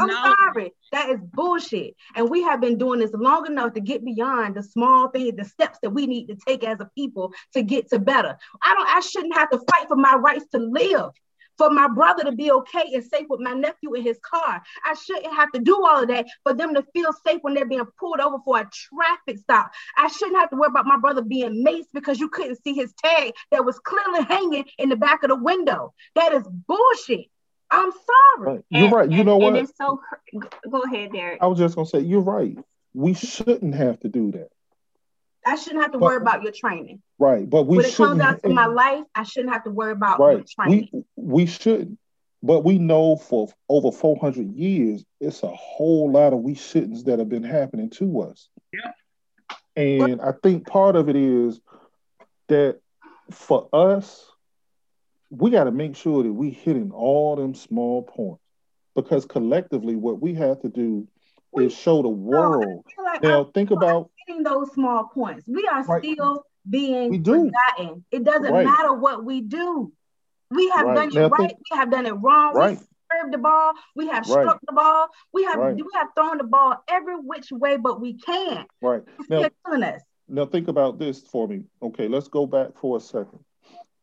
I'm sorry. That is bullshit. And we have been doing this long enough to get beyond the small things, the steps that we need to take as a people to get to better. I don't. I shouldn't have to fight for my rights to live. For my brother to be okay and safe with my nephew in his car. I shouldn't have to do all of that for them to feel safe when they're being pulled over for a traffic stop. I shouldn't have to worry about my brother being maced because you couldn't see his tag that was clearly hanging in the back of the window. That is bullshit. I'm sorry. You're and, right. You know what? And it's so. Go ahead, Derek. I was just gonna say you're right. We shouldn't have to do that. I shouldn't have to but, worry about your training. Right, but we when it comes down to my life, I shouldn't have to worry about right. training. We we shouldn't, but we know for over 400 years, it's a whole lot of we shouldn't that have been happening to us. Yeah. And I think part of it is that for us, we got to make sure that we hitting all them small points because collectively what we have to do we, is show the world. Like now I'm think about hitting those small points. We are right. still being we do. forgotten. It doesn't right. matter what we do. We have right. done it now right. Think, we have done it wrong. Right. We served the ball. We have struck the ball. We have we have thrown the ball every which way, but we can't. Right. Now think about this for me. Okay, let's go back for a second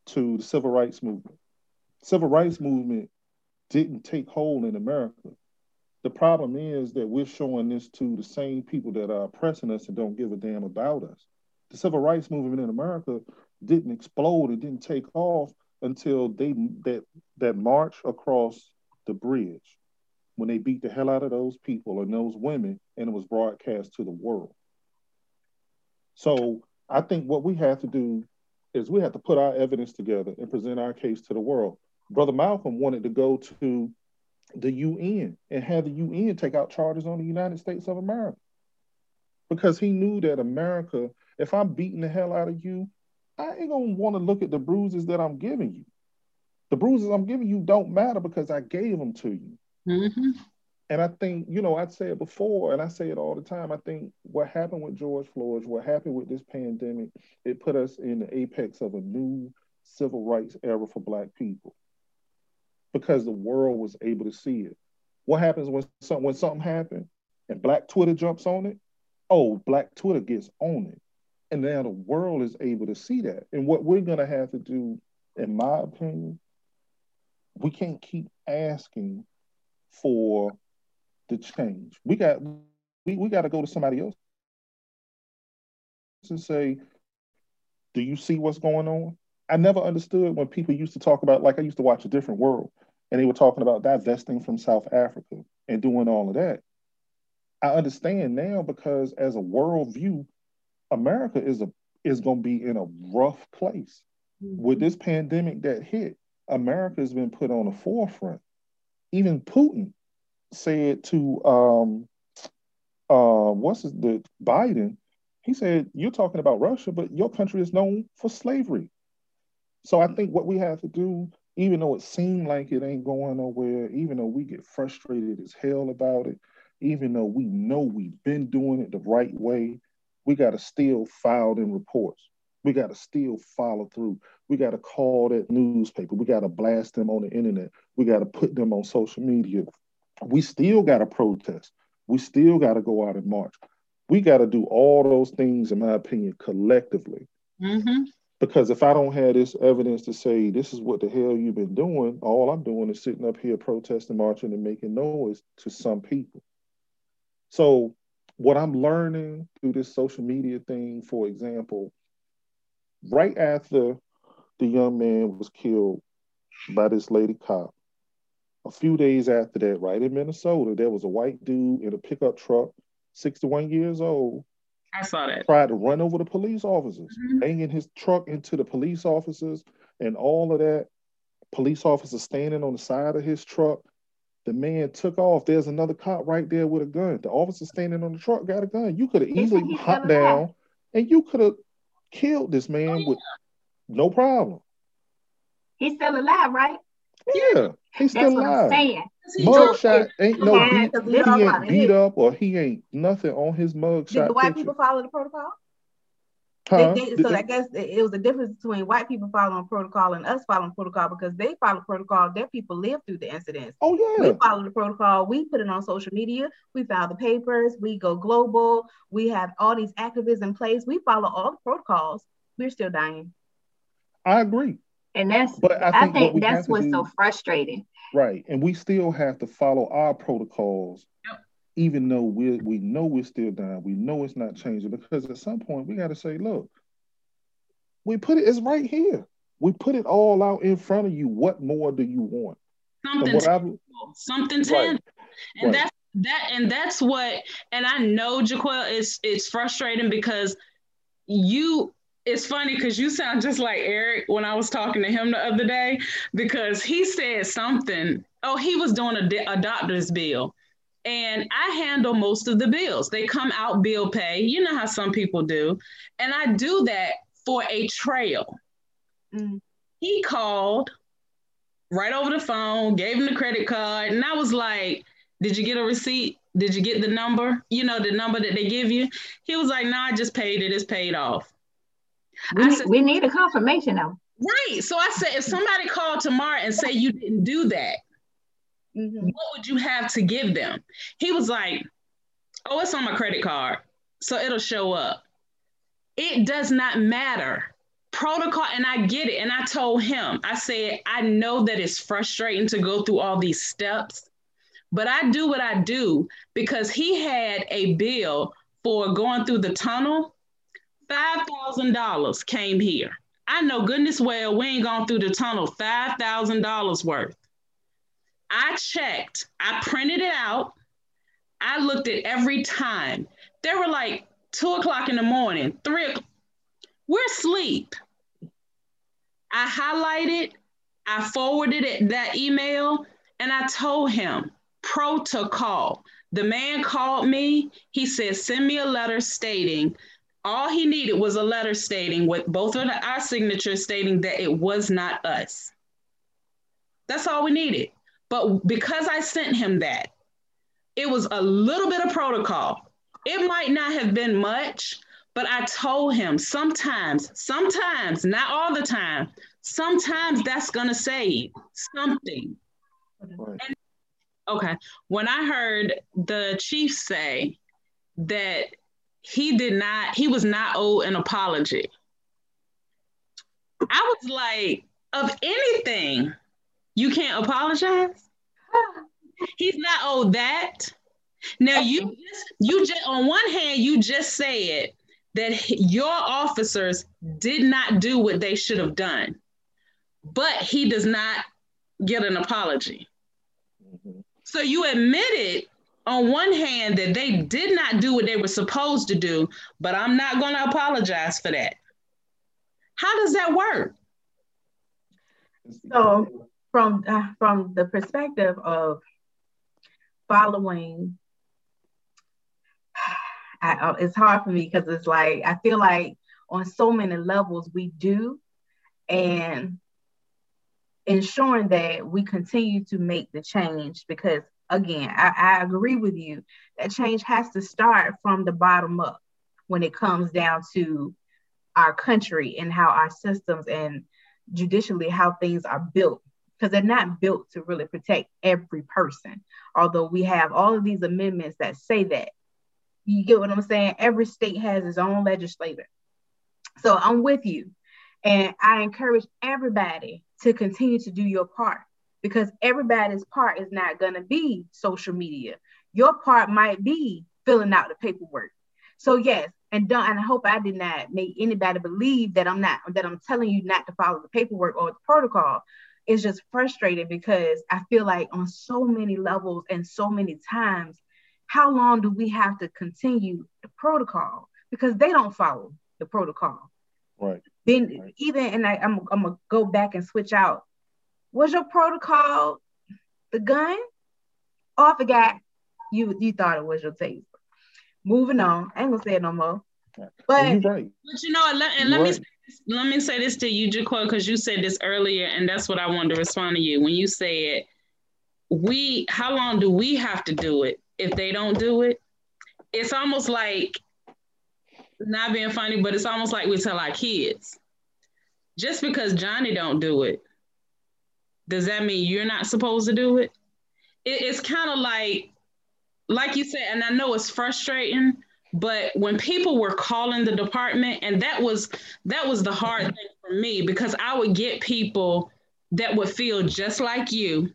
to the civil rights movement. Civil rights movement didn't take hold in America. The problem is that we're showing this to the same people that are oppressing us and don't give a damn about us. The civil rights movement in America didn't explode, it didn't take off until they that that march across the bridge when they beat the hell out of those people and those women and it was broadcast to the world. So I think what we have to do is we have to put our evidence together and present our case to the world. Brother Malcolm wanted to go to the UN and have the UN take out charges on the United States of America because he knew that America, if I'm beating the hell out of you, I ain't gonna want to look at the bruises that I'm giving you. The bruises I'm giving you don't matter because I gave them to you. Mm-hmm. And I think, you know, I'd say it before and I say it all the time. I think what happened with George Floyd, what happened with this pandemic, it put us in the apex of a new civil rights era for Black people because the world was able to see it. What happens when something when something happens and Black Twitter jumps on it? Oh, Black Twitter gets on it. And now the world is able to see that. And what we're gonna have to do, in my opinion, we can't keep asking for the change. We got we, we got to go to somebody else and say, do you see what's going on? I never understood when people used to talk about, like I used to watch A Different World, and they were talking about divesting from South Africa and doing all of that. I understand now because as a worldview, America is a is going to be in a rough place. Mm-hmm. With this pandemic that hit, America has been put on the forefront. Even Putin said to um uh what's his, the Biden, he said, You're talking about Russia, but your country is known for slavery. So I think what we have to do, even though it seemed like it ain't going nowhere, even though we get frustrated as hell about it, even though we know we've been doing it the right way, we got to still file them reports. We got to still follow through. We got to call that newspaper. We got to blast them on the internet. We got to put them on social media. We still got to protest. We still got to go out and march. We got to do all those things, in my opinion, collectively. Mm-hmm. Because if I don't have this evidence to say this is what the hell you've been doing, all I'm doing is sitting up here protesting, marching, and making noise to some people. So, what I'm learning through this social media thing, for example, right after the young man was killed by this lady cop, a few days after that, right in Minnesota, there was a white dude in a pickup truck, 61 years old, I saw that. Tried to run over the police officers, mm-hmm. banging his truck into the police officers and all of that. Police officer standing on the side of his truck. The man took off. There's another cop right there with a gun. The officer standing on the truck got a gun. You could have easily hopped down and you could have killed this man oh, yeah. with no problem. He's still alive, right? Yeah, he's still alive. Mugshot ain't no beat, he ain't beat up or he ain't nothing on his mugshot. Did the white picture. people follow the protocol? Huh? They, they, so I guess it was a difference between white people following protocol and us following protocol because they follow protocol. Their people live through the incidents. Oh yeah. We follow the protocol. We put it on social media. We file the papers. We go global. We have all these activists in place. We follow all the protocols. We're still dying. I agree. And that's but I think, I think what that's what's do, so frustrating. Right. And we still have to follow our protocols, yep. even though we we know we're still dying. We know it's not changing because at some point we got to say, look, we put it, it's right here. We put it all out in front of you. What more do you want? Something tangible. Something tangible. Right. And right. that's that and that's what and I know Jaquel is it's frustrating because you it's funny because you sound just like Eric when I was talking to him the other day because he said something. Oh, he was doing a, a doctor's bill. And I handle most of the bills. They come out bill pay. You know how some people do. And I do that for a trail. Mm. He called right over the phone, gave him the credit card. And I was like, Did you get a receipt? Did you get the number? You know, the number that they give you? He was like, No, nah, I just paid it. It's paid off. We, said, we need a confirmation though. Right. So I said, if somebody called tomorrow and say you didn't do that, mm-hmm. what would you have to give them? He was like, oh, it's on my credit card. So it'll show up. It does not matter. Protocol, and I get it. And I told him, I said, I know that it's frustrating to go through all these steps, but I do what I do because he had a bill for going through the tunnel. $5,000 came here. I know goodness well we ain't gone through the tunnel $5,000 worth. I checked, I printed it out, I looked at every time. There were like two o'clock in the morning, three o'clock. We're asleep. I highlighted, I forwarded it, that email, and I told him protocol. The man called me. He said, send me a letter stating all he needed was a letter stating with both of our signatures stating that it was not us. That's all we needed. But because I sent him that, it was a little bit of protocol. It might not have been much, but I told him sometimes, sometimes, not all the time, sometimes that's going to say something. And, okay. When I heard the chief say that he did not, he was not owed an apology, I was like, of anything, you can't apologize? He's not owed that. Now you just, you just on one hand you just said that your officers did not do what they should have done, but he does not get an apology. Mm-hmm. So you admitted on one hand that they did not do what they were supposed to do, but I'm not going to apologize for that. How does that work? So from uh, from the perspective of following I, uh, it's hard for me because it's like I feel like on so many levels we do, and ensuring that we continue to make the change because again, I, I agree with you that change has to start from the bottom up when it comes down to our country and how our systems and judicially how things are built because they're not built to really protect every person. Although we have all of these amendments that say that. You get what I'm saying? Every state has its own legislator. So I'm with you. And I encourage everybody to continue to do your part because everybody's part is not going to be social media. Your part might be filling out the paperwork. So yes, and don't and I hope I did not make anybody believe that I'm not that I'm telling you not to follow the paperwork or the protocol it's just frustrating because I feel like on so many levels and so many times, how long do we have to continue the protocol? Because they don't follow the protocol. Right. Then right. even and I, I'm I'm gonna go back and switch out. Was your protocol the gun? Oh, I forgot. You you thought it was your taser. Moving on. I ain't gonna say it no more. But, you're right. but you know, and let, and let right. me let me say this to you, Jaquel, because you said this earlier, and that's what I wanted to respond to you. When you said, it. we, how long do we have to do it if they don't do it? It's almost like, not being funny, but it's almost like we tell our kids, just because Johnny don't do it, does that mean you're not supposed to do it? it it's kind of like, like you said, and I know it's frustrating, but when people were calling the department and that was that was the hard thing for me because i would get people that would feel just like you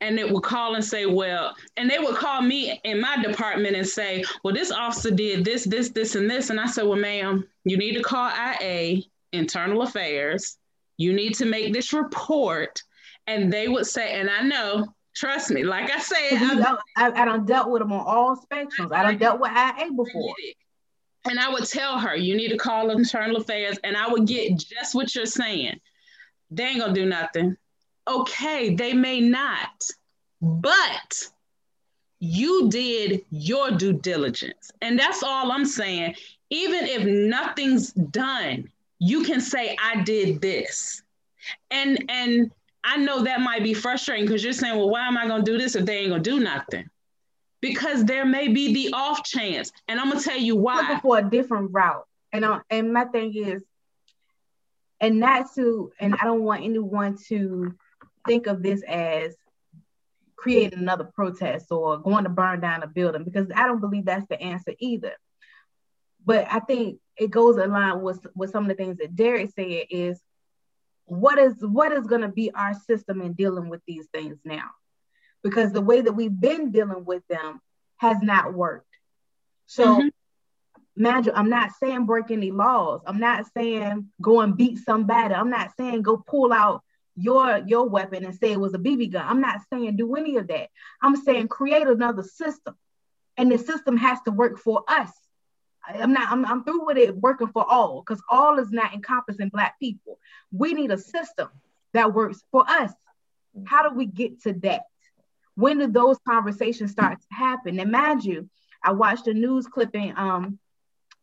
and it would call and say well and they would call me in my department and say well this officer did this this this and this and i said well ma'am you need to call ia internal affairs you need to make this report and they would say and i know Trust me, like I said, I, I, I don't dealt with them on all spectrums. I don't dealt with IA before. And I would tell her, you need to call internal affairs, and I would get just what you're saying. They ain't gonna do nothing. Okay, they may not, but you did your due diligence. And that's all I'm saying. Even if nothing's done, you can say, I did this. And and I know that might be frustrating because you're saying, well, why am I going to do this if they ain't going to do nothing? Because there may be the off chance. And I'm going to tell you why. Looking for a different route. And, uh, and my thing is, and not to, and I don't want anyone to think of this as creating another protest or going to burn down a building because I don't believe that's the answer either. But I think it goes along with with some of the things that Derek said is what is what is going to be our system in dealing with these things now? Because the way that we've been dealing with them has not worked. So mm-hmm. imagine i'm not saying break any laws. I'm not saying go and beat somebody. I'm not saying go pull out your your weapon and say it was a bb gun. I'm not saying do any of that. I'm saying create another system. And the system has to work for us I'm not, I'm, I'm through with it working for all because all is not encompassing Black people. We need a system that works for us. How do we get to that? When do those conversations start to happen? Imagine, I watched a news clipping. Um,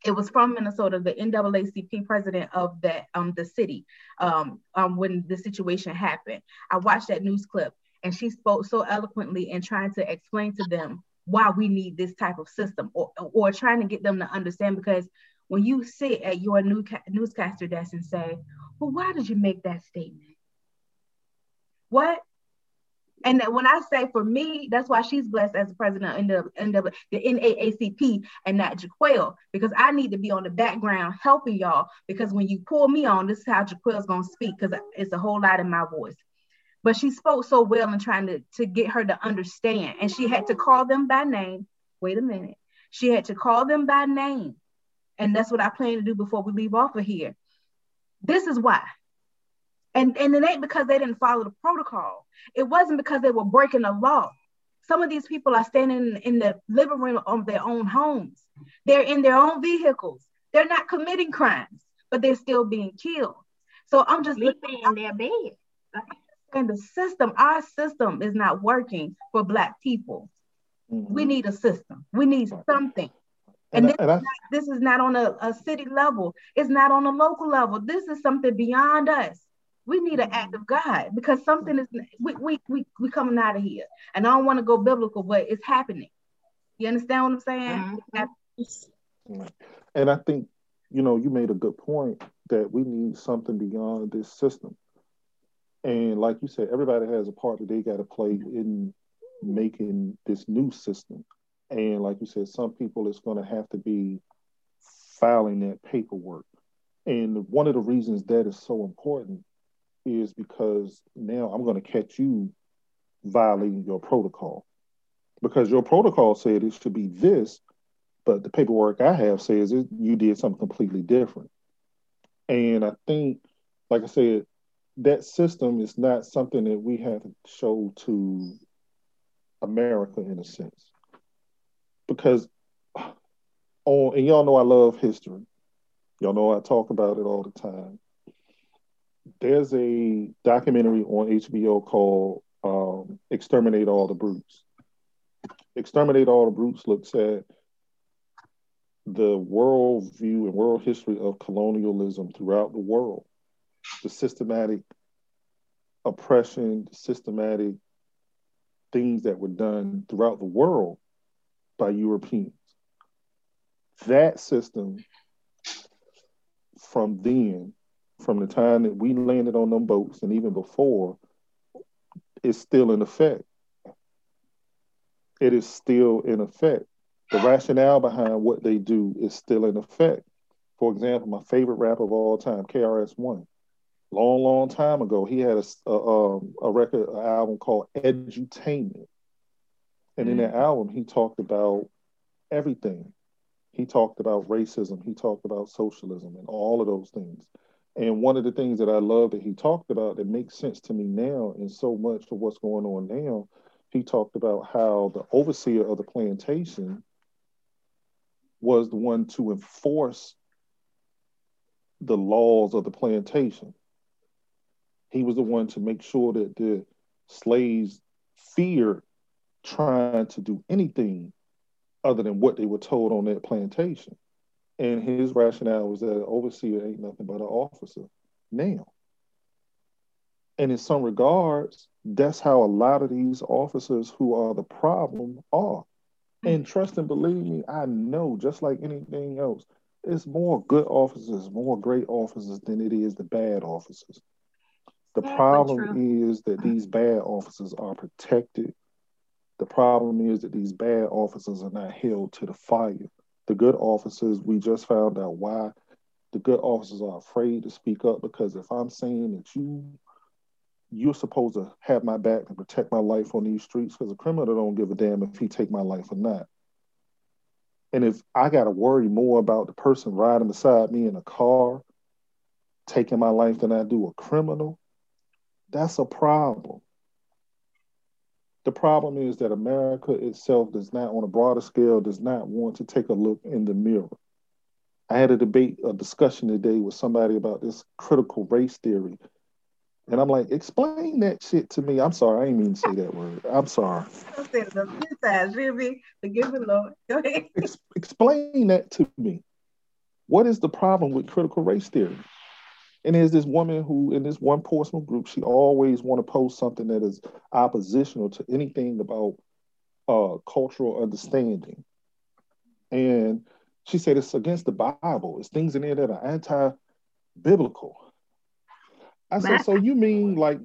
it was from Minnesota, the NAACP president of that um the city, um, um when the situation happened. I watched that news clip and she spoke so eloquently in trying to explain to them why we need this type of system or, or trying to get them to understand because when you sit at your new newscaster desk and say, well, why did you make that statement? What? And when I say for me, that's why she's blessed as the president of the, the NAACP and not Jaquel, because I need to be on the background helping y'all. Because when you pull me on, this is how Jaquel's gonna speak, because it's a whole lot in my voice but she spoke so well in trying to, to get her to understand. And she had to call them by name. Wait a minute. She had to call them by name. And that's what I plan to do before we leave off of here. This is why. And, and it ain't because they didn't follow the protocol. It wasn't because they were breaking the law. Some of these people are standing in the living room of their own homes. They're in their own vehicles. They're not committing crimes, but they're still being killed. So I'm just sleeping in their bed and the system, our system is not working for Black people. Mm-hmm. We need a system. We need something. And, and, this, and I, is not, this, is not, on a, a, city level. It's not on a local level. This is something beyond us. We need an act of God because something is we we we, we coming out of here. And I don't want to go biblical, but it's happening. You understand what I'm saying? Mm-hmm. And I think you know you made a good point that we need something beyond this system. And like you said, everybody has a part that they got to play mm-hmm. in making this new system. And like you said, some people it's going to have to be filing that paperwork. And one of the reasons that is so important is because now I'm going to catch you violating your protocol. Because your protocol said it should be this, but the paperwork I have says it, you did something completely different. And I think, like I said, that system is not something that we have to show to America in a sense. Because on and y'all know I love history. Y'all know I talk about it all the time. There's a documentary on HBO called um, Exterminate All the Brutes. Exterminate All the Brutes looks at the world view and world history of colonialism throughout the world the systematic oppression, the systematic things that were done throughout the world by Europeans. That system from then, from the time that we landed on them boats and even before, is still in effect. It is still in effect. The rationale behind what they do is still in effect. For example, my favorite rapper of all time, KRS-One long, long time ago, he had a, a, um, a record an album called Edutainment. And mm-hmm. in that mm. album, he talked about everything. He talked about racism, he talked about socialism, and all of those things. And one of the things that I love that he talked about that makes sense to me now, and so much of what's going on now, he talked about how the overseer of the plantation was the one to enforce the laws of the plantation he was the one to make sure that the slaves feared trying to do anything other than what they were told on that plantation. And his rationale was that an overseer ain't nothing but an officer now. And in some regards, that's how a lot of these officers who are the problem are. And trust and believe me, I know just like anything else, it's more good officers, more great officers than it is the bad officers. The problem is that these bad officers are protected. The problem is that these bad officers are not held to the fire. The good officers, we just found out why the good officers are afraid to speak up because if I'm saying that you you're supposed to have my back and protect my life on these streets because a criminal don't give a damn if he take my life or not. And if I got to worry more about the person riding beside me in a car taking my life than I do a criminal, that's a problem. The problem is that America itself does not, on a broader scale, does not want to take a look in the mirror. I had a debate, a discussion today with somebody about this critical race theory. And I'm like, explain that shit to me. I'm sorry, I didn't mean to say that word. I'm sorry. I said it a few times, Jimmy. Forgive me, Lord. Go ahead. Explain that to me. What is the problem with critical race theory? And there's this woman who, in this one personal group, she always want to post something that is oppositional to anything about uh, cultural understanding. And she said it's against the Bible. It's things in there that are anti-biblical. I said, so you mean like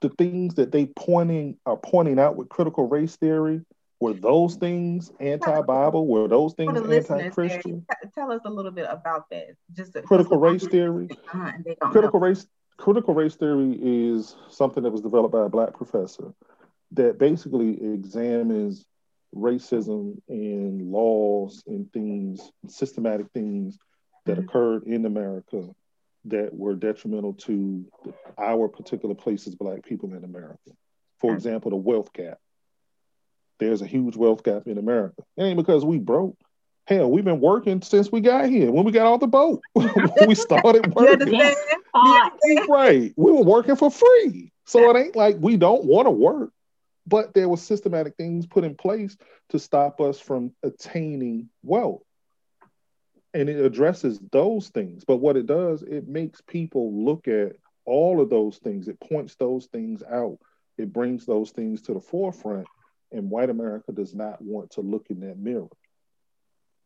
the things that they pointing are pointing out with critical race theory were those things anti-Bible? Were those things anti-Christian? Tell us a little bit about that. Just critical race theory. Critical know. race critical race theory is something that was developed by a black professor that basically examines racism and laws and things, systematic things that mm-hmm. occurred in America that were detrimental to our particular places, black people in America. For example, the wealth gap there's a huge wealth gap in America. It ain't because we broke. Hell, we've been working since we got here. When we got off the boat, we started working. right. We were working for free. So it ain't like we don't want to work, but there were systematic things put in place to stop us from attaining wealth. And it addresses those things. But what it does, it makes people look at all of those things. It points those things out. It brings those things to the forefront and white America does not want to look in that mirror.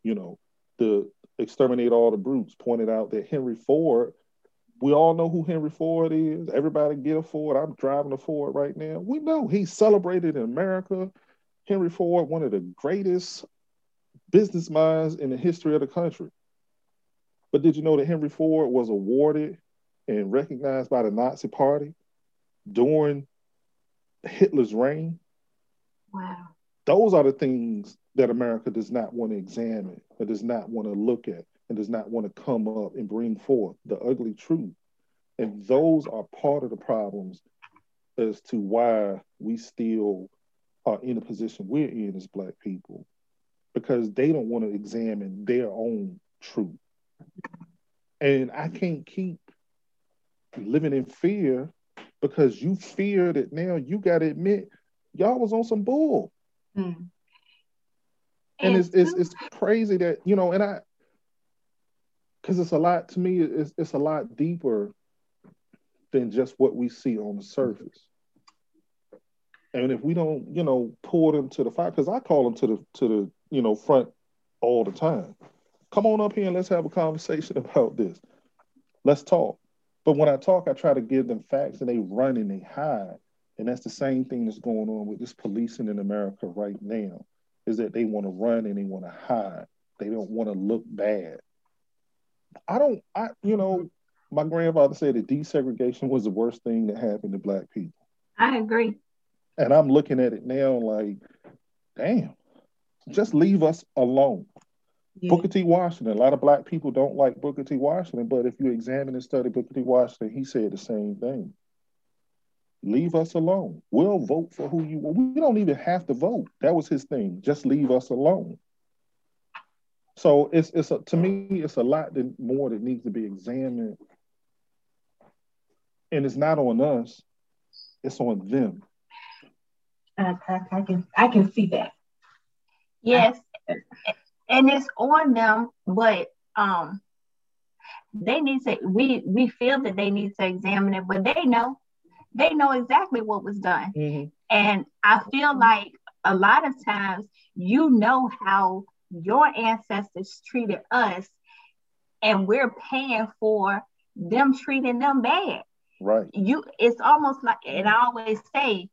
You know, the exterminate all the brutes pointed out that Henry Ford, we all know who Henry Ford is. Everybody get a Ford. I'm driving a Ford right now. We know he's celebrated in America. Henry Ford, one of the greatest business minds in the history of the country. But did you know that Henry Ford was awarded and recognized by the Nazi Party during Hitler's reign? Wow. Those are the things that America does not want to examine, or does not want to look at, and does not want to come up and bring forth the ugly truth. And those are part of the problems as to why we still are in the position we're in as Black people, because they don't want to examine their own truth. And I can't keep living in fear because you fear that now you got to admit y'all was on some bull. Mm. And, and it's, it's it's crazy that you know, and I, because it's a lot to me. It's it's a lot deeper than just what we see on the surface. And if we don't, you know, pull them to the fight, because I call them to the to the you know front all the time. Come on up here and let's have a conversation about this. Let's talk. But when I talk, I try to give them facts, and they run and they hide. And that's the same thing that's going on with this policing in America right now, is that they want to run and they want to hide. They don't want to look bad. I don't, I, you know, my grandfather said that desegregation was the worst thing that happened to black people. I agree. And I'm looking at it now like, damn, just leave us alone. Yeah. Booker T. Washington, a lot of black people don't like Booker T. Washington, but if you examine and study Booker T. Washington, he said the same thing. Leave us alone. We'll vote for who you want. We don't even have to vote. That was his thing. Just leave us alone. So it's it's a, to me it's a lot that, more that needs to be examined, and it's not on us. It's on them. I, I, I can I can see that. Yes, and it's on them, but um, they need to. We we feel that they need to examine it, but they know they know exactly what was done. Mm-hmm. And I feel like a lot of times you know how your ancestors treated us and we're paying for them treating them bad. Right. You it's almost like and I always say,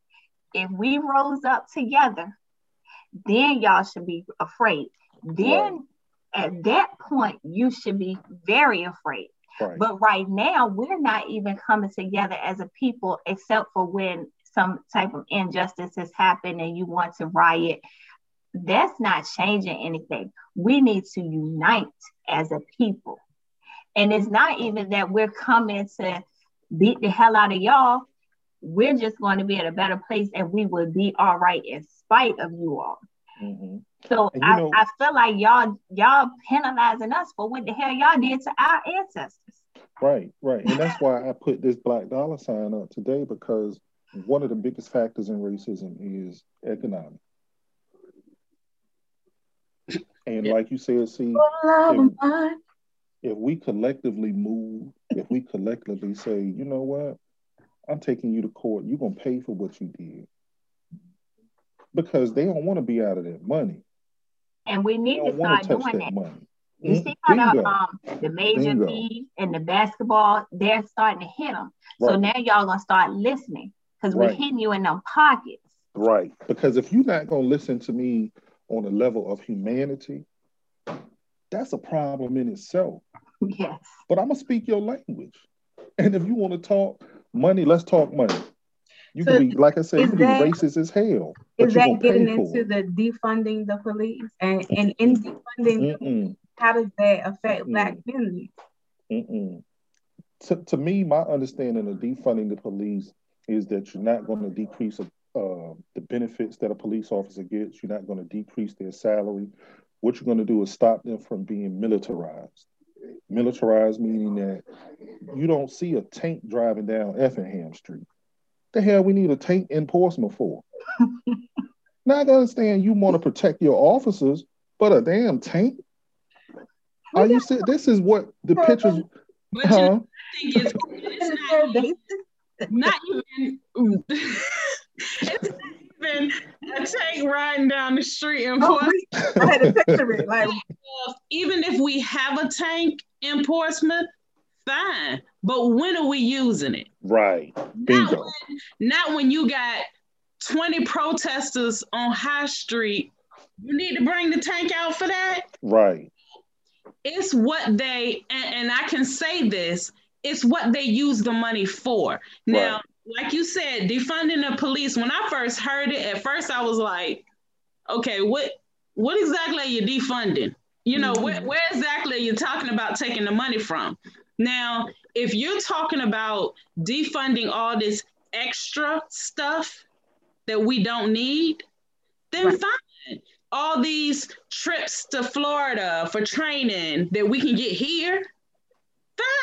if we rose up together, then y'all should be afraid. Then right. at that point, you should be very afraid. Right. But right now, we're not even coming together as a people, except for when some type of injustice has happened and you want to riot. That's not changing anything. We need to unite as a people. And it's not even that we're coming to beat the hell out of y'all. We're just going to be at a better place and we will be all right in spite of you all. Mm-hmm. So I, know, I feel like y'all y'all penalizing us for what the hell y'all did to our ancestors. Right, right. And that's why I put this black dollar sign up today because one of the biggest factors in racism is economic. And like you said, see, if, if we collectively move, if we collectively say, you know what, I'm taking you to court, you're gonna pay for what you did. Because they don't want to be out of that money. And we need to start doing that. that. Money. You see how the, um, the major league and the basketball, they're starting to hit them. Right. So now y'all gonna start listening because right. we're hitting you in them pockets. Right. Because if you're not gonna listen to me on a level of humanity, that's a problem in itself. Yes. But I'm gonna speak your language. And if you want to talk money, let's talk money. You so can be, like I said, you can that, be racist as hell. Is that getting into the defunding the police? And and in defunding, how does that affect Mm-mm. black communities? To, to me, my understanding of defunding the police is that you're not going to decrease uh, the benefits that a police officer gets. You're not going to decrease their salary. What you're going to do is stop them from being militarized. Militarized meaning that you don't see a tank driving down Effingham Street. The hell we need a tank in Portsmouth for? now I understand you want to protect your officers, but a damn tank? Are you see, this is what the pictures but huh? you know, it's not, not even it's not even a tank riding down the street in oh, Portsmouth. I had to picture it. Like even if we have a tank in Portsmouth, fine. But when are we using it? Right. Bingo. Not when, not when you got 20 protesters on High Street. You need to bring the tank out for that. Right. It's what they, and, and I can say this, it's what they use the money for. Now, right. like you said, defunding the police, when I first heard it, at first I was like, okay, what what exactly are you defunding? You know, mm-hmm. where, where exactly are you talking about taking the money from? Now, if you're talking about defunding all this extra stuff that we don't need, then right. fine. All these trips to Florida for training that we can get here,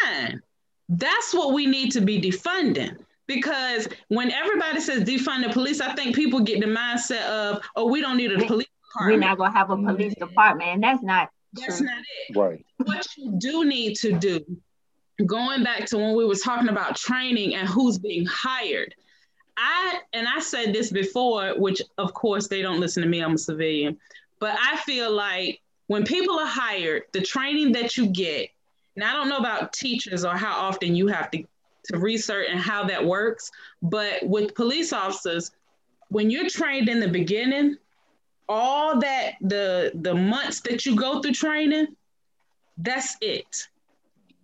fine. That's what we need to be defunding. Because when everybody says defund the police, I think people get the mindset of, oh, we don't need a police department. We're not gonna have a police department, and that's not that's true. not it. Right. What you do need to do going back to when we were talking about training and who's being hired, I and I said this before, which of course they don't listen to me, I'm a civilian, but I feel like when people are hired, the training that you get, and I don't know about teachers or how often you have to, to research and how that works, but with police officers, when you're trained in the beginning, all that the the months that you go through training, that's it.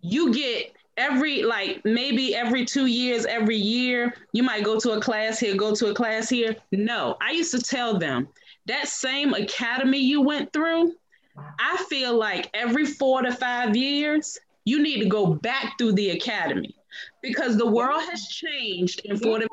You get every like maybe every two years every year you might go to a class here go to a class here. No i used to tell them that same academy you went through i feel like every four to five years you need to go back through the academy because the world has changed in 45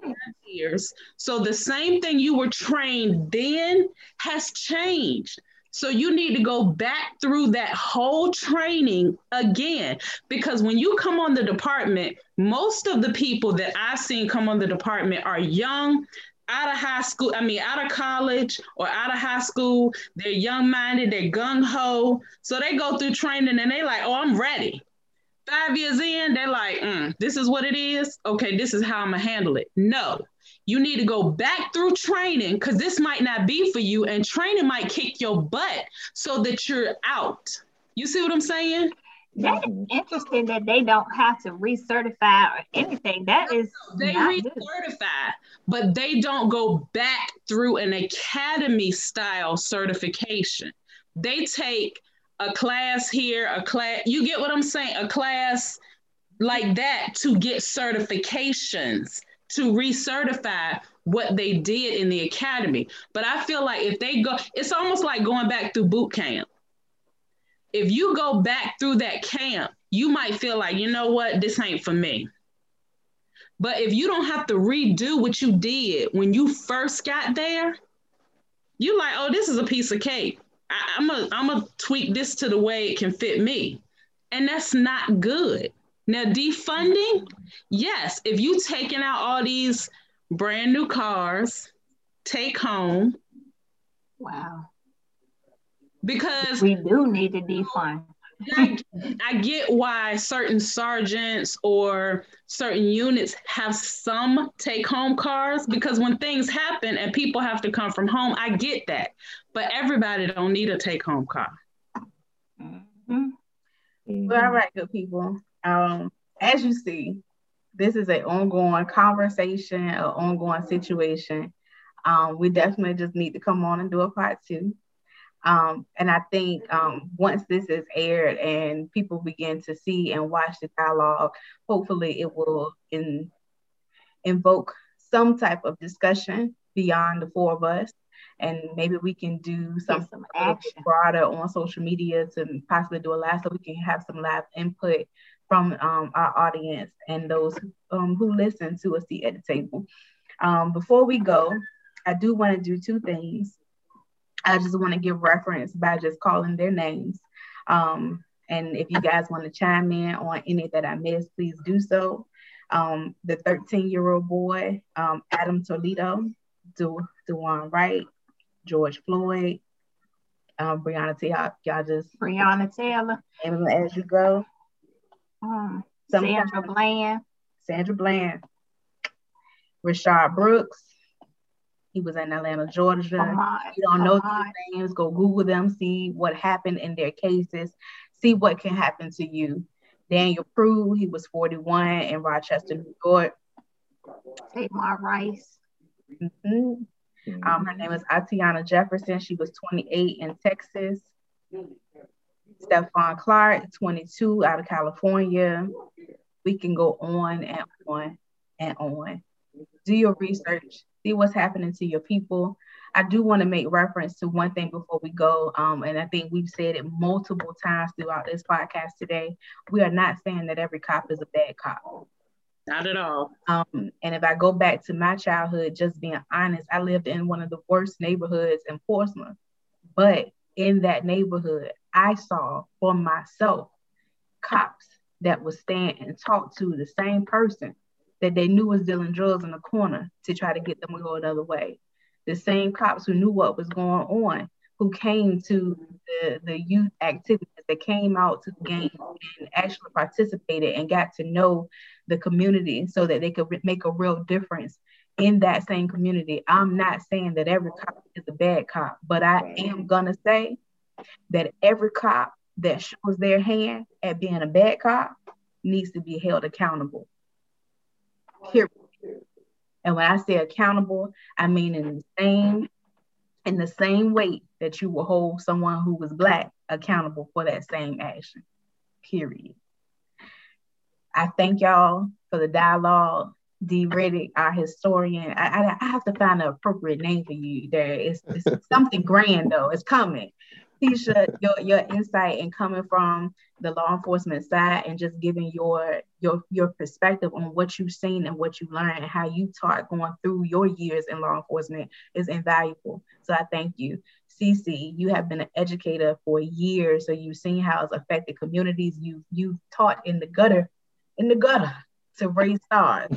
years. So the same thing you were trained then has changed so you need to go back through that whole training again because when you come on the department, most of the people that I've seen come on the department are young, out of high school, I mean, out of college or out of high school. They're young minded, they're gung ho. So they go through training and they're like, oh, I'm ready. Five years in, they're like, mm, this is what it is. Okay, this is how I'm gonna handle it. No, You need to go back through training because this might not be for you, and training might kick your butt so that you're out. You see what I'm saying? That is interesting that they don't have to recertify or anything. That is they recertify, but they don't go back through an academy style certification. They take a class here, a class, you get what I'm saying? A class like that to get certifications, to recertify what they did in the academy. But I feel like if they go, it's almost like going back through boot camp if you go back through that camp, you might feel like, you know what, this ain't for me. But if you don't have to redo what you did when you first got there, you're like, oh, this is a piece of cake. I, I'm a I'm gonna tweak this to the way it can fit me. And that's not good. Now, defunding, yes, if you taking out all these brand new cars, take home. Wow because we do need to defund. I, I get why certain sergeants or certain units have some take home cars because when things happen and people have to come from home, I get that. But everybody don't need a take home car. Mm-hmm. Well, all right, good people. Um, as you see, this is an ongoing conversation, an ongoing situation. Um, we definitely just need to come on and do a part two. Um, and I think um, once this is aired and people begin to see and watch the dialogue, hopefully it will in, invoke some type of discussion beyond the four of us. And maybe we can do something broader on social media to possibly do a live so we can have some live input from um, our audience and those um, who listen to us at the table. Um, before we go, I do want to do two things. I just want to give reference by just calling their names. Um, and if you guys want to chime in on any that I missed, please do so. Um, the 13 year old boy, um, Adam Toledo, du- Daunte Wright, George Floyd, um, Breonna Taylor, y'all just Breonna Taylor, as you go. Um, Sandra Bland, Sandra Bland, Rayshard Brooks, he was in Atlanta, Georgia. Oh you don't know oh these names, go Google them, see what happened in their cases, see what can happen to you. Daniel Prude, he was 41 in Rochester, New York. Tamir Rice. Mm-hmm. Um, her name is Atiana Jefferson. She was 28 in Texas. Stephon Clark, 22 out of California. We can go on and on and on. Do your research see what's happening to your people. I do want to make reference to one thing before we go. Um, and I think we've said it multiple times throughout this podcast today. We are not saying that every cop is a bad cop. Not at all. Um, and if I go back to my childhood, just being honest, I lived in one of the worst neighborhoods in Portsmouth. But in that neighborhood, I saw for myself cops that would stand and talk to the same person that they knew was dealing drugs in the corner to try to get them to go another way. The same cops who knew what was going on, who came to the, the youth activities, that came out to the game and actually participated and got to know the community so that they could re- make a real difference in that same community. I'm not saying that every cop is a bad cop, but I am gonna say that every cop that shows their hand at being a bad cop needs to be held accountable. Period. And when I say accountable, I mean in the same in the same weight that you will hold someone who was black accountable for that same action. Period. I thank y'all for the dialogue. D. Riddick, our historian. I, I, I, have to find an appropriate name for you. There is something grand though. It's coming. Tisha, your your insight and coming from the law enforcement side and just giving your your your perspective on what you've seen and what you learned and how you taught going through your years in law enforcement is invaluable. So I thank you. CC, you have been an educator for years, so you've seen how it's affected communities. You you've taught in the gutter, in the gutter to raise stars.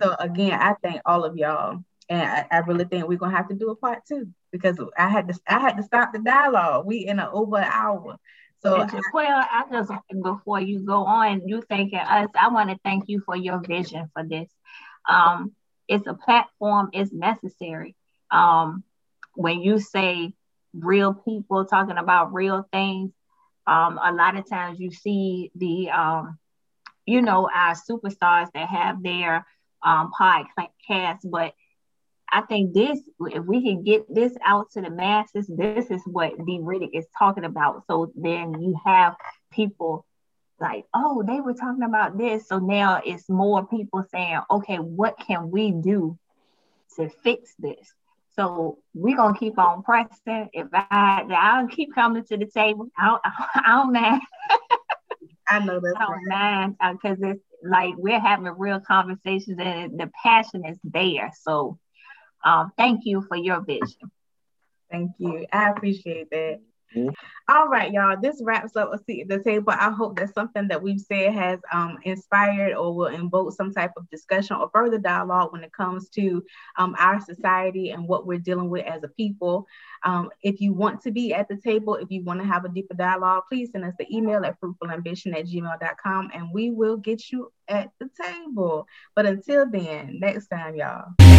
so again, I thank all of y'all, and I, I really think we're gonna have to do a part two because I had to I had to stop the dialogue. We in a over an hour. So well, I just before you go on, you thanking us, I want to thank you for your vision for this. Um, it's a platform, it's necessary. Um, when you say real people talking about real things, um, a lot of times you see the, um, you know, our superstars that have their um, podcast, but I think this, if we can get this out to the masses, this is what D. Riddick is talking about. So then you have people like, oh, they were talking about this. So now it's more people saying, okay, what can we do to fix this? So we're gonna keep on pressing. If I I'll keep coming to the table. I don't, I don't mind. I know that. I don't mind because uh, it's like we're having real conversations and the passion is there. So um, thank you for your vision. Thank you. I appreciate that. All right, y'all. This wraps up a seat at the table. I hope that something that we've said has um, inspired or will invoke some type of discussion or further dialogue when it comes to um, our society and what we're dealing with as a people. Um, if you want to be at the table, if you want to have a deeper dialogue, please send us the email at fruitfulambition at gmail.com and we will get you at the table. But until then, next time, y'all.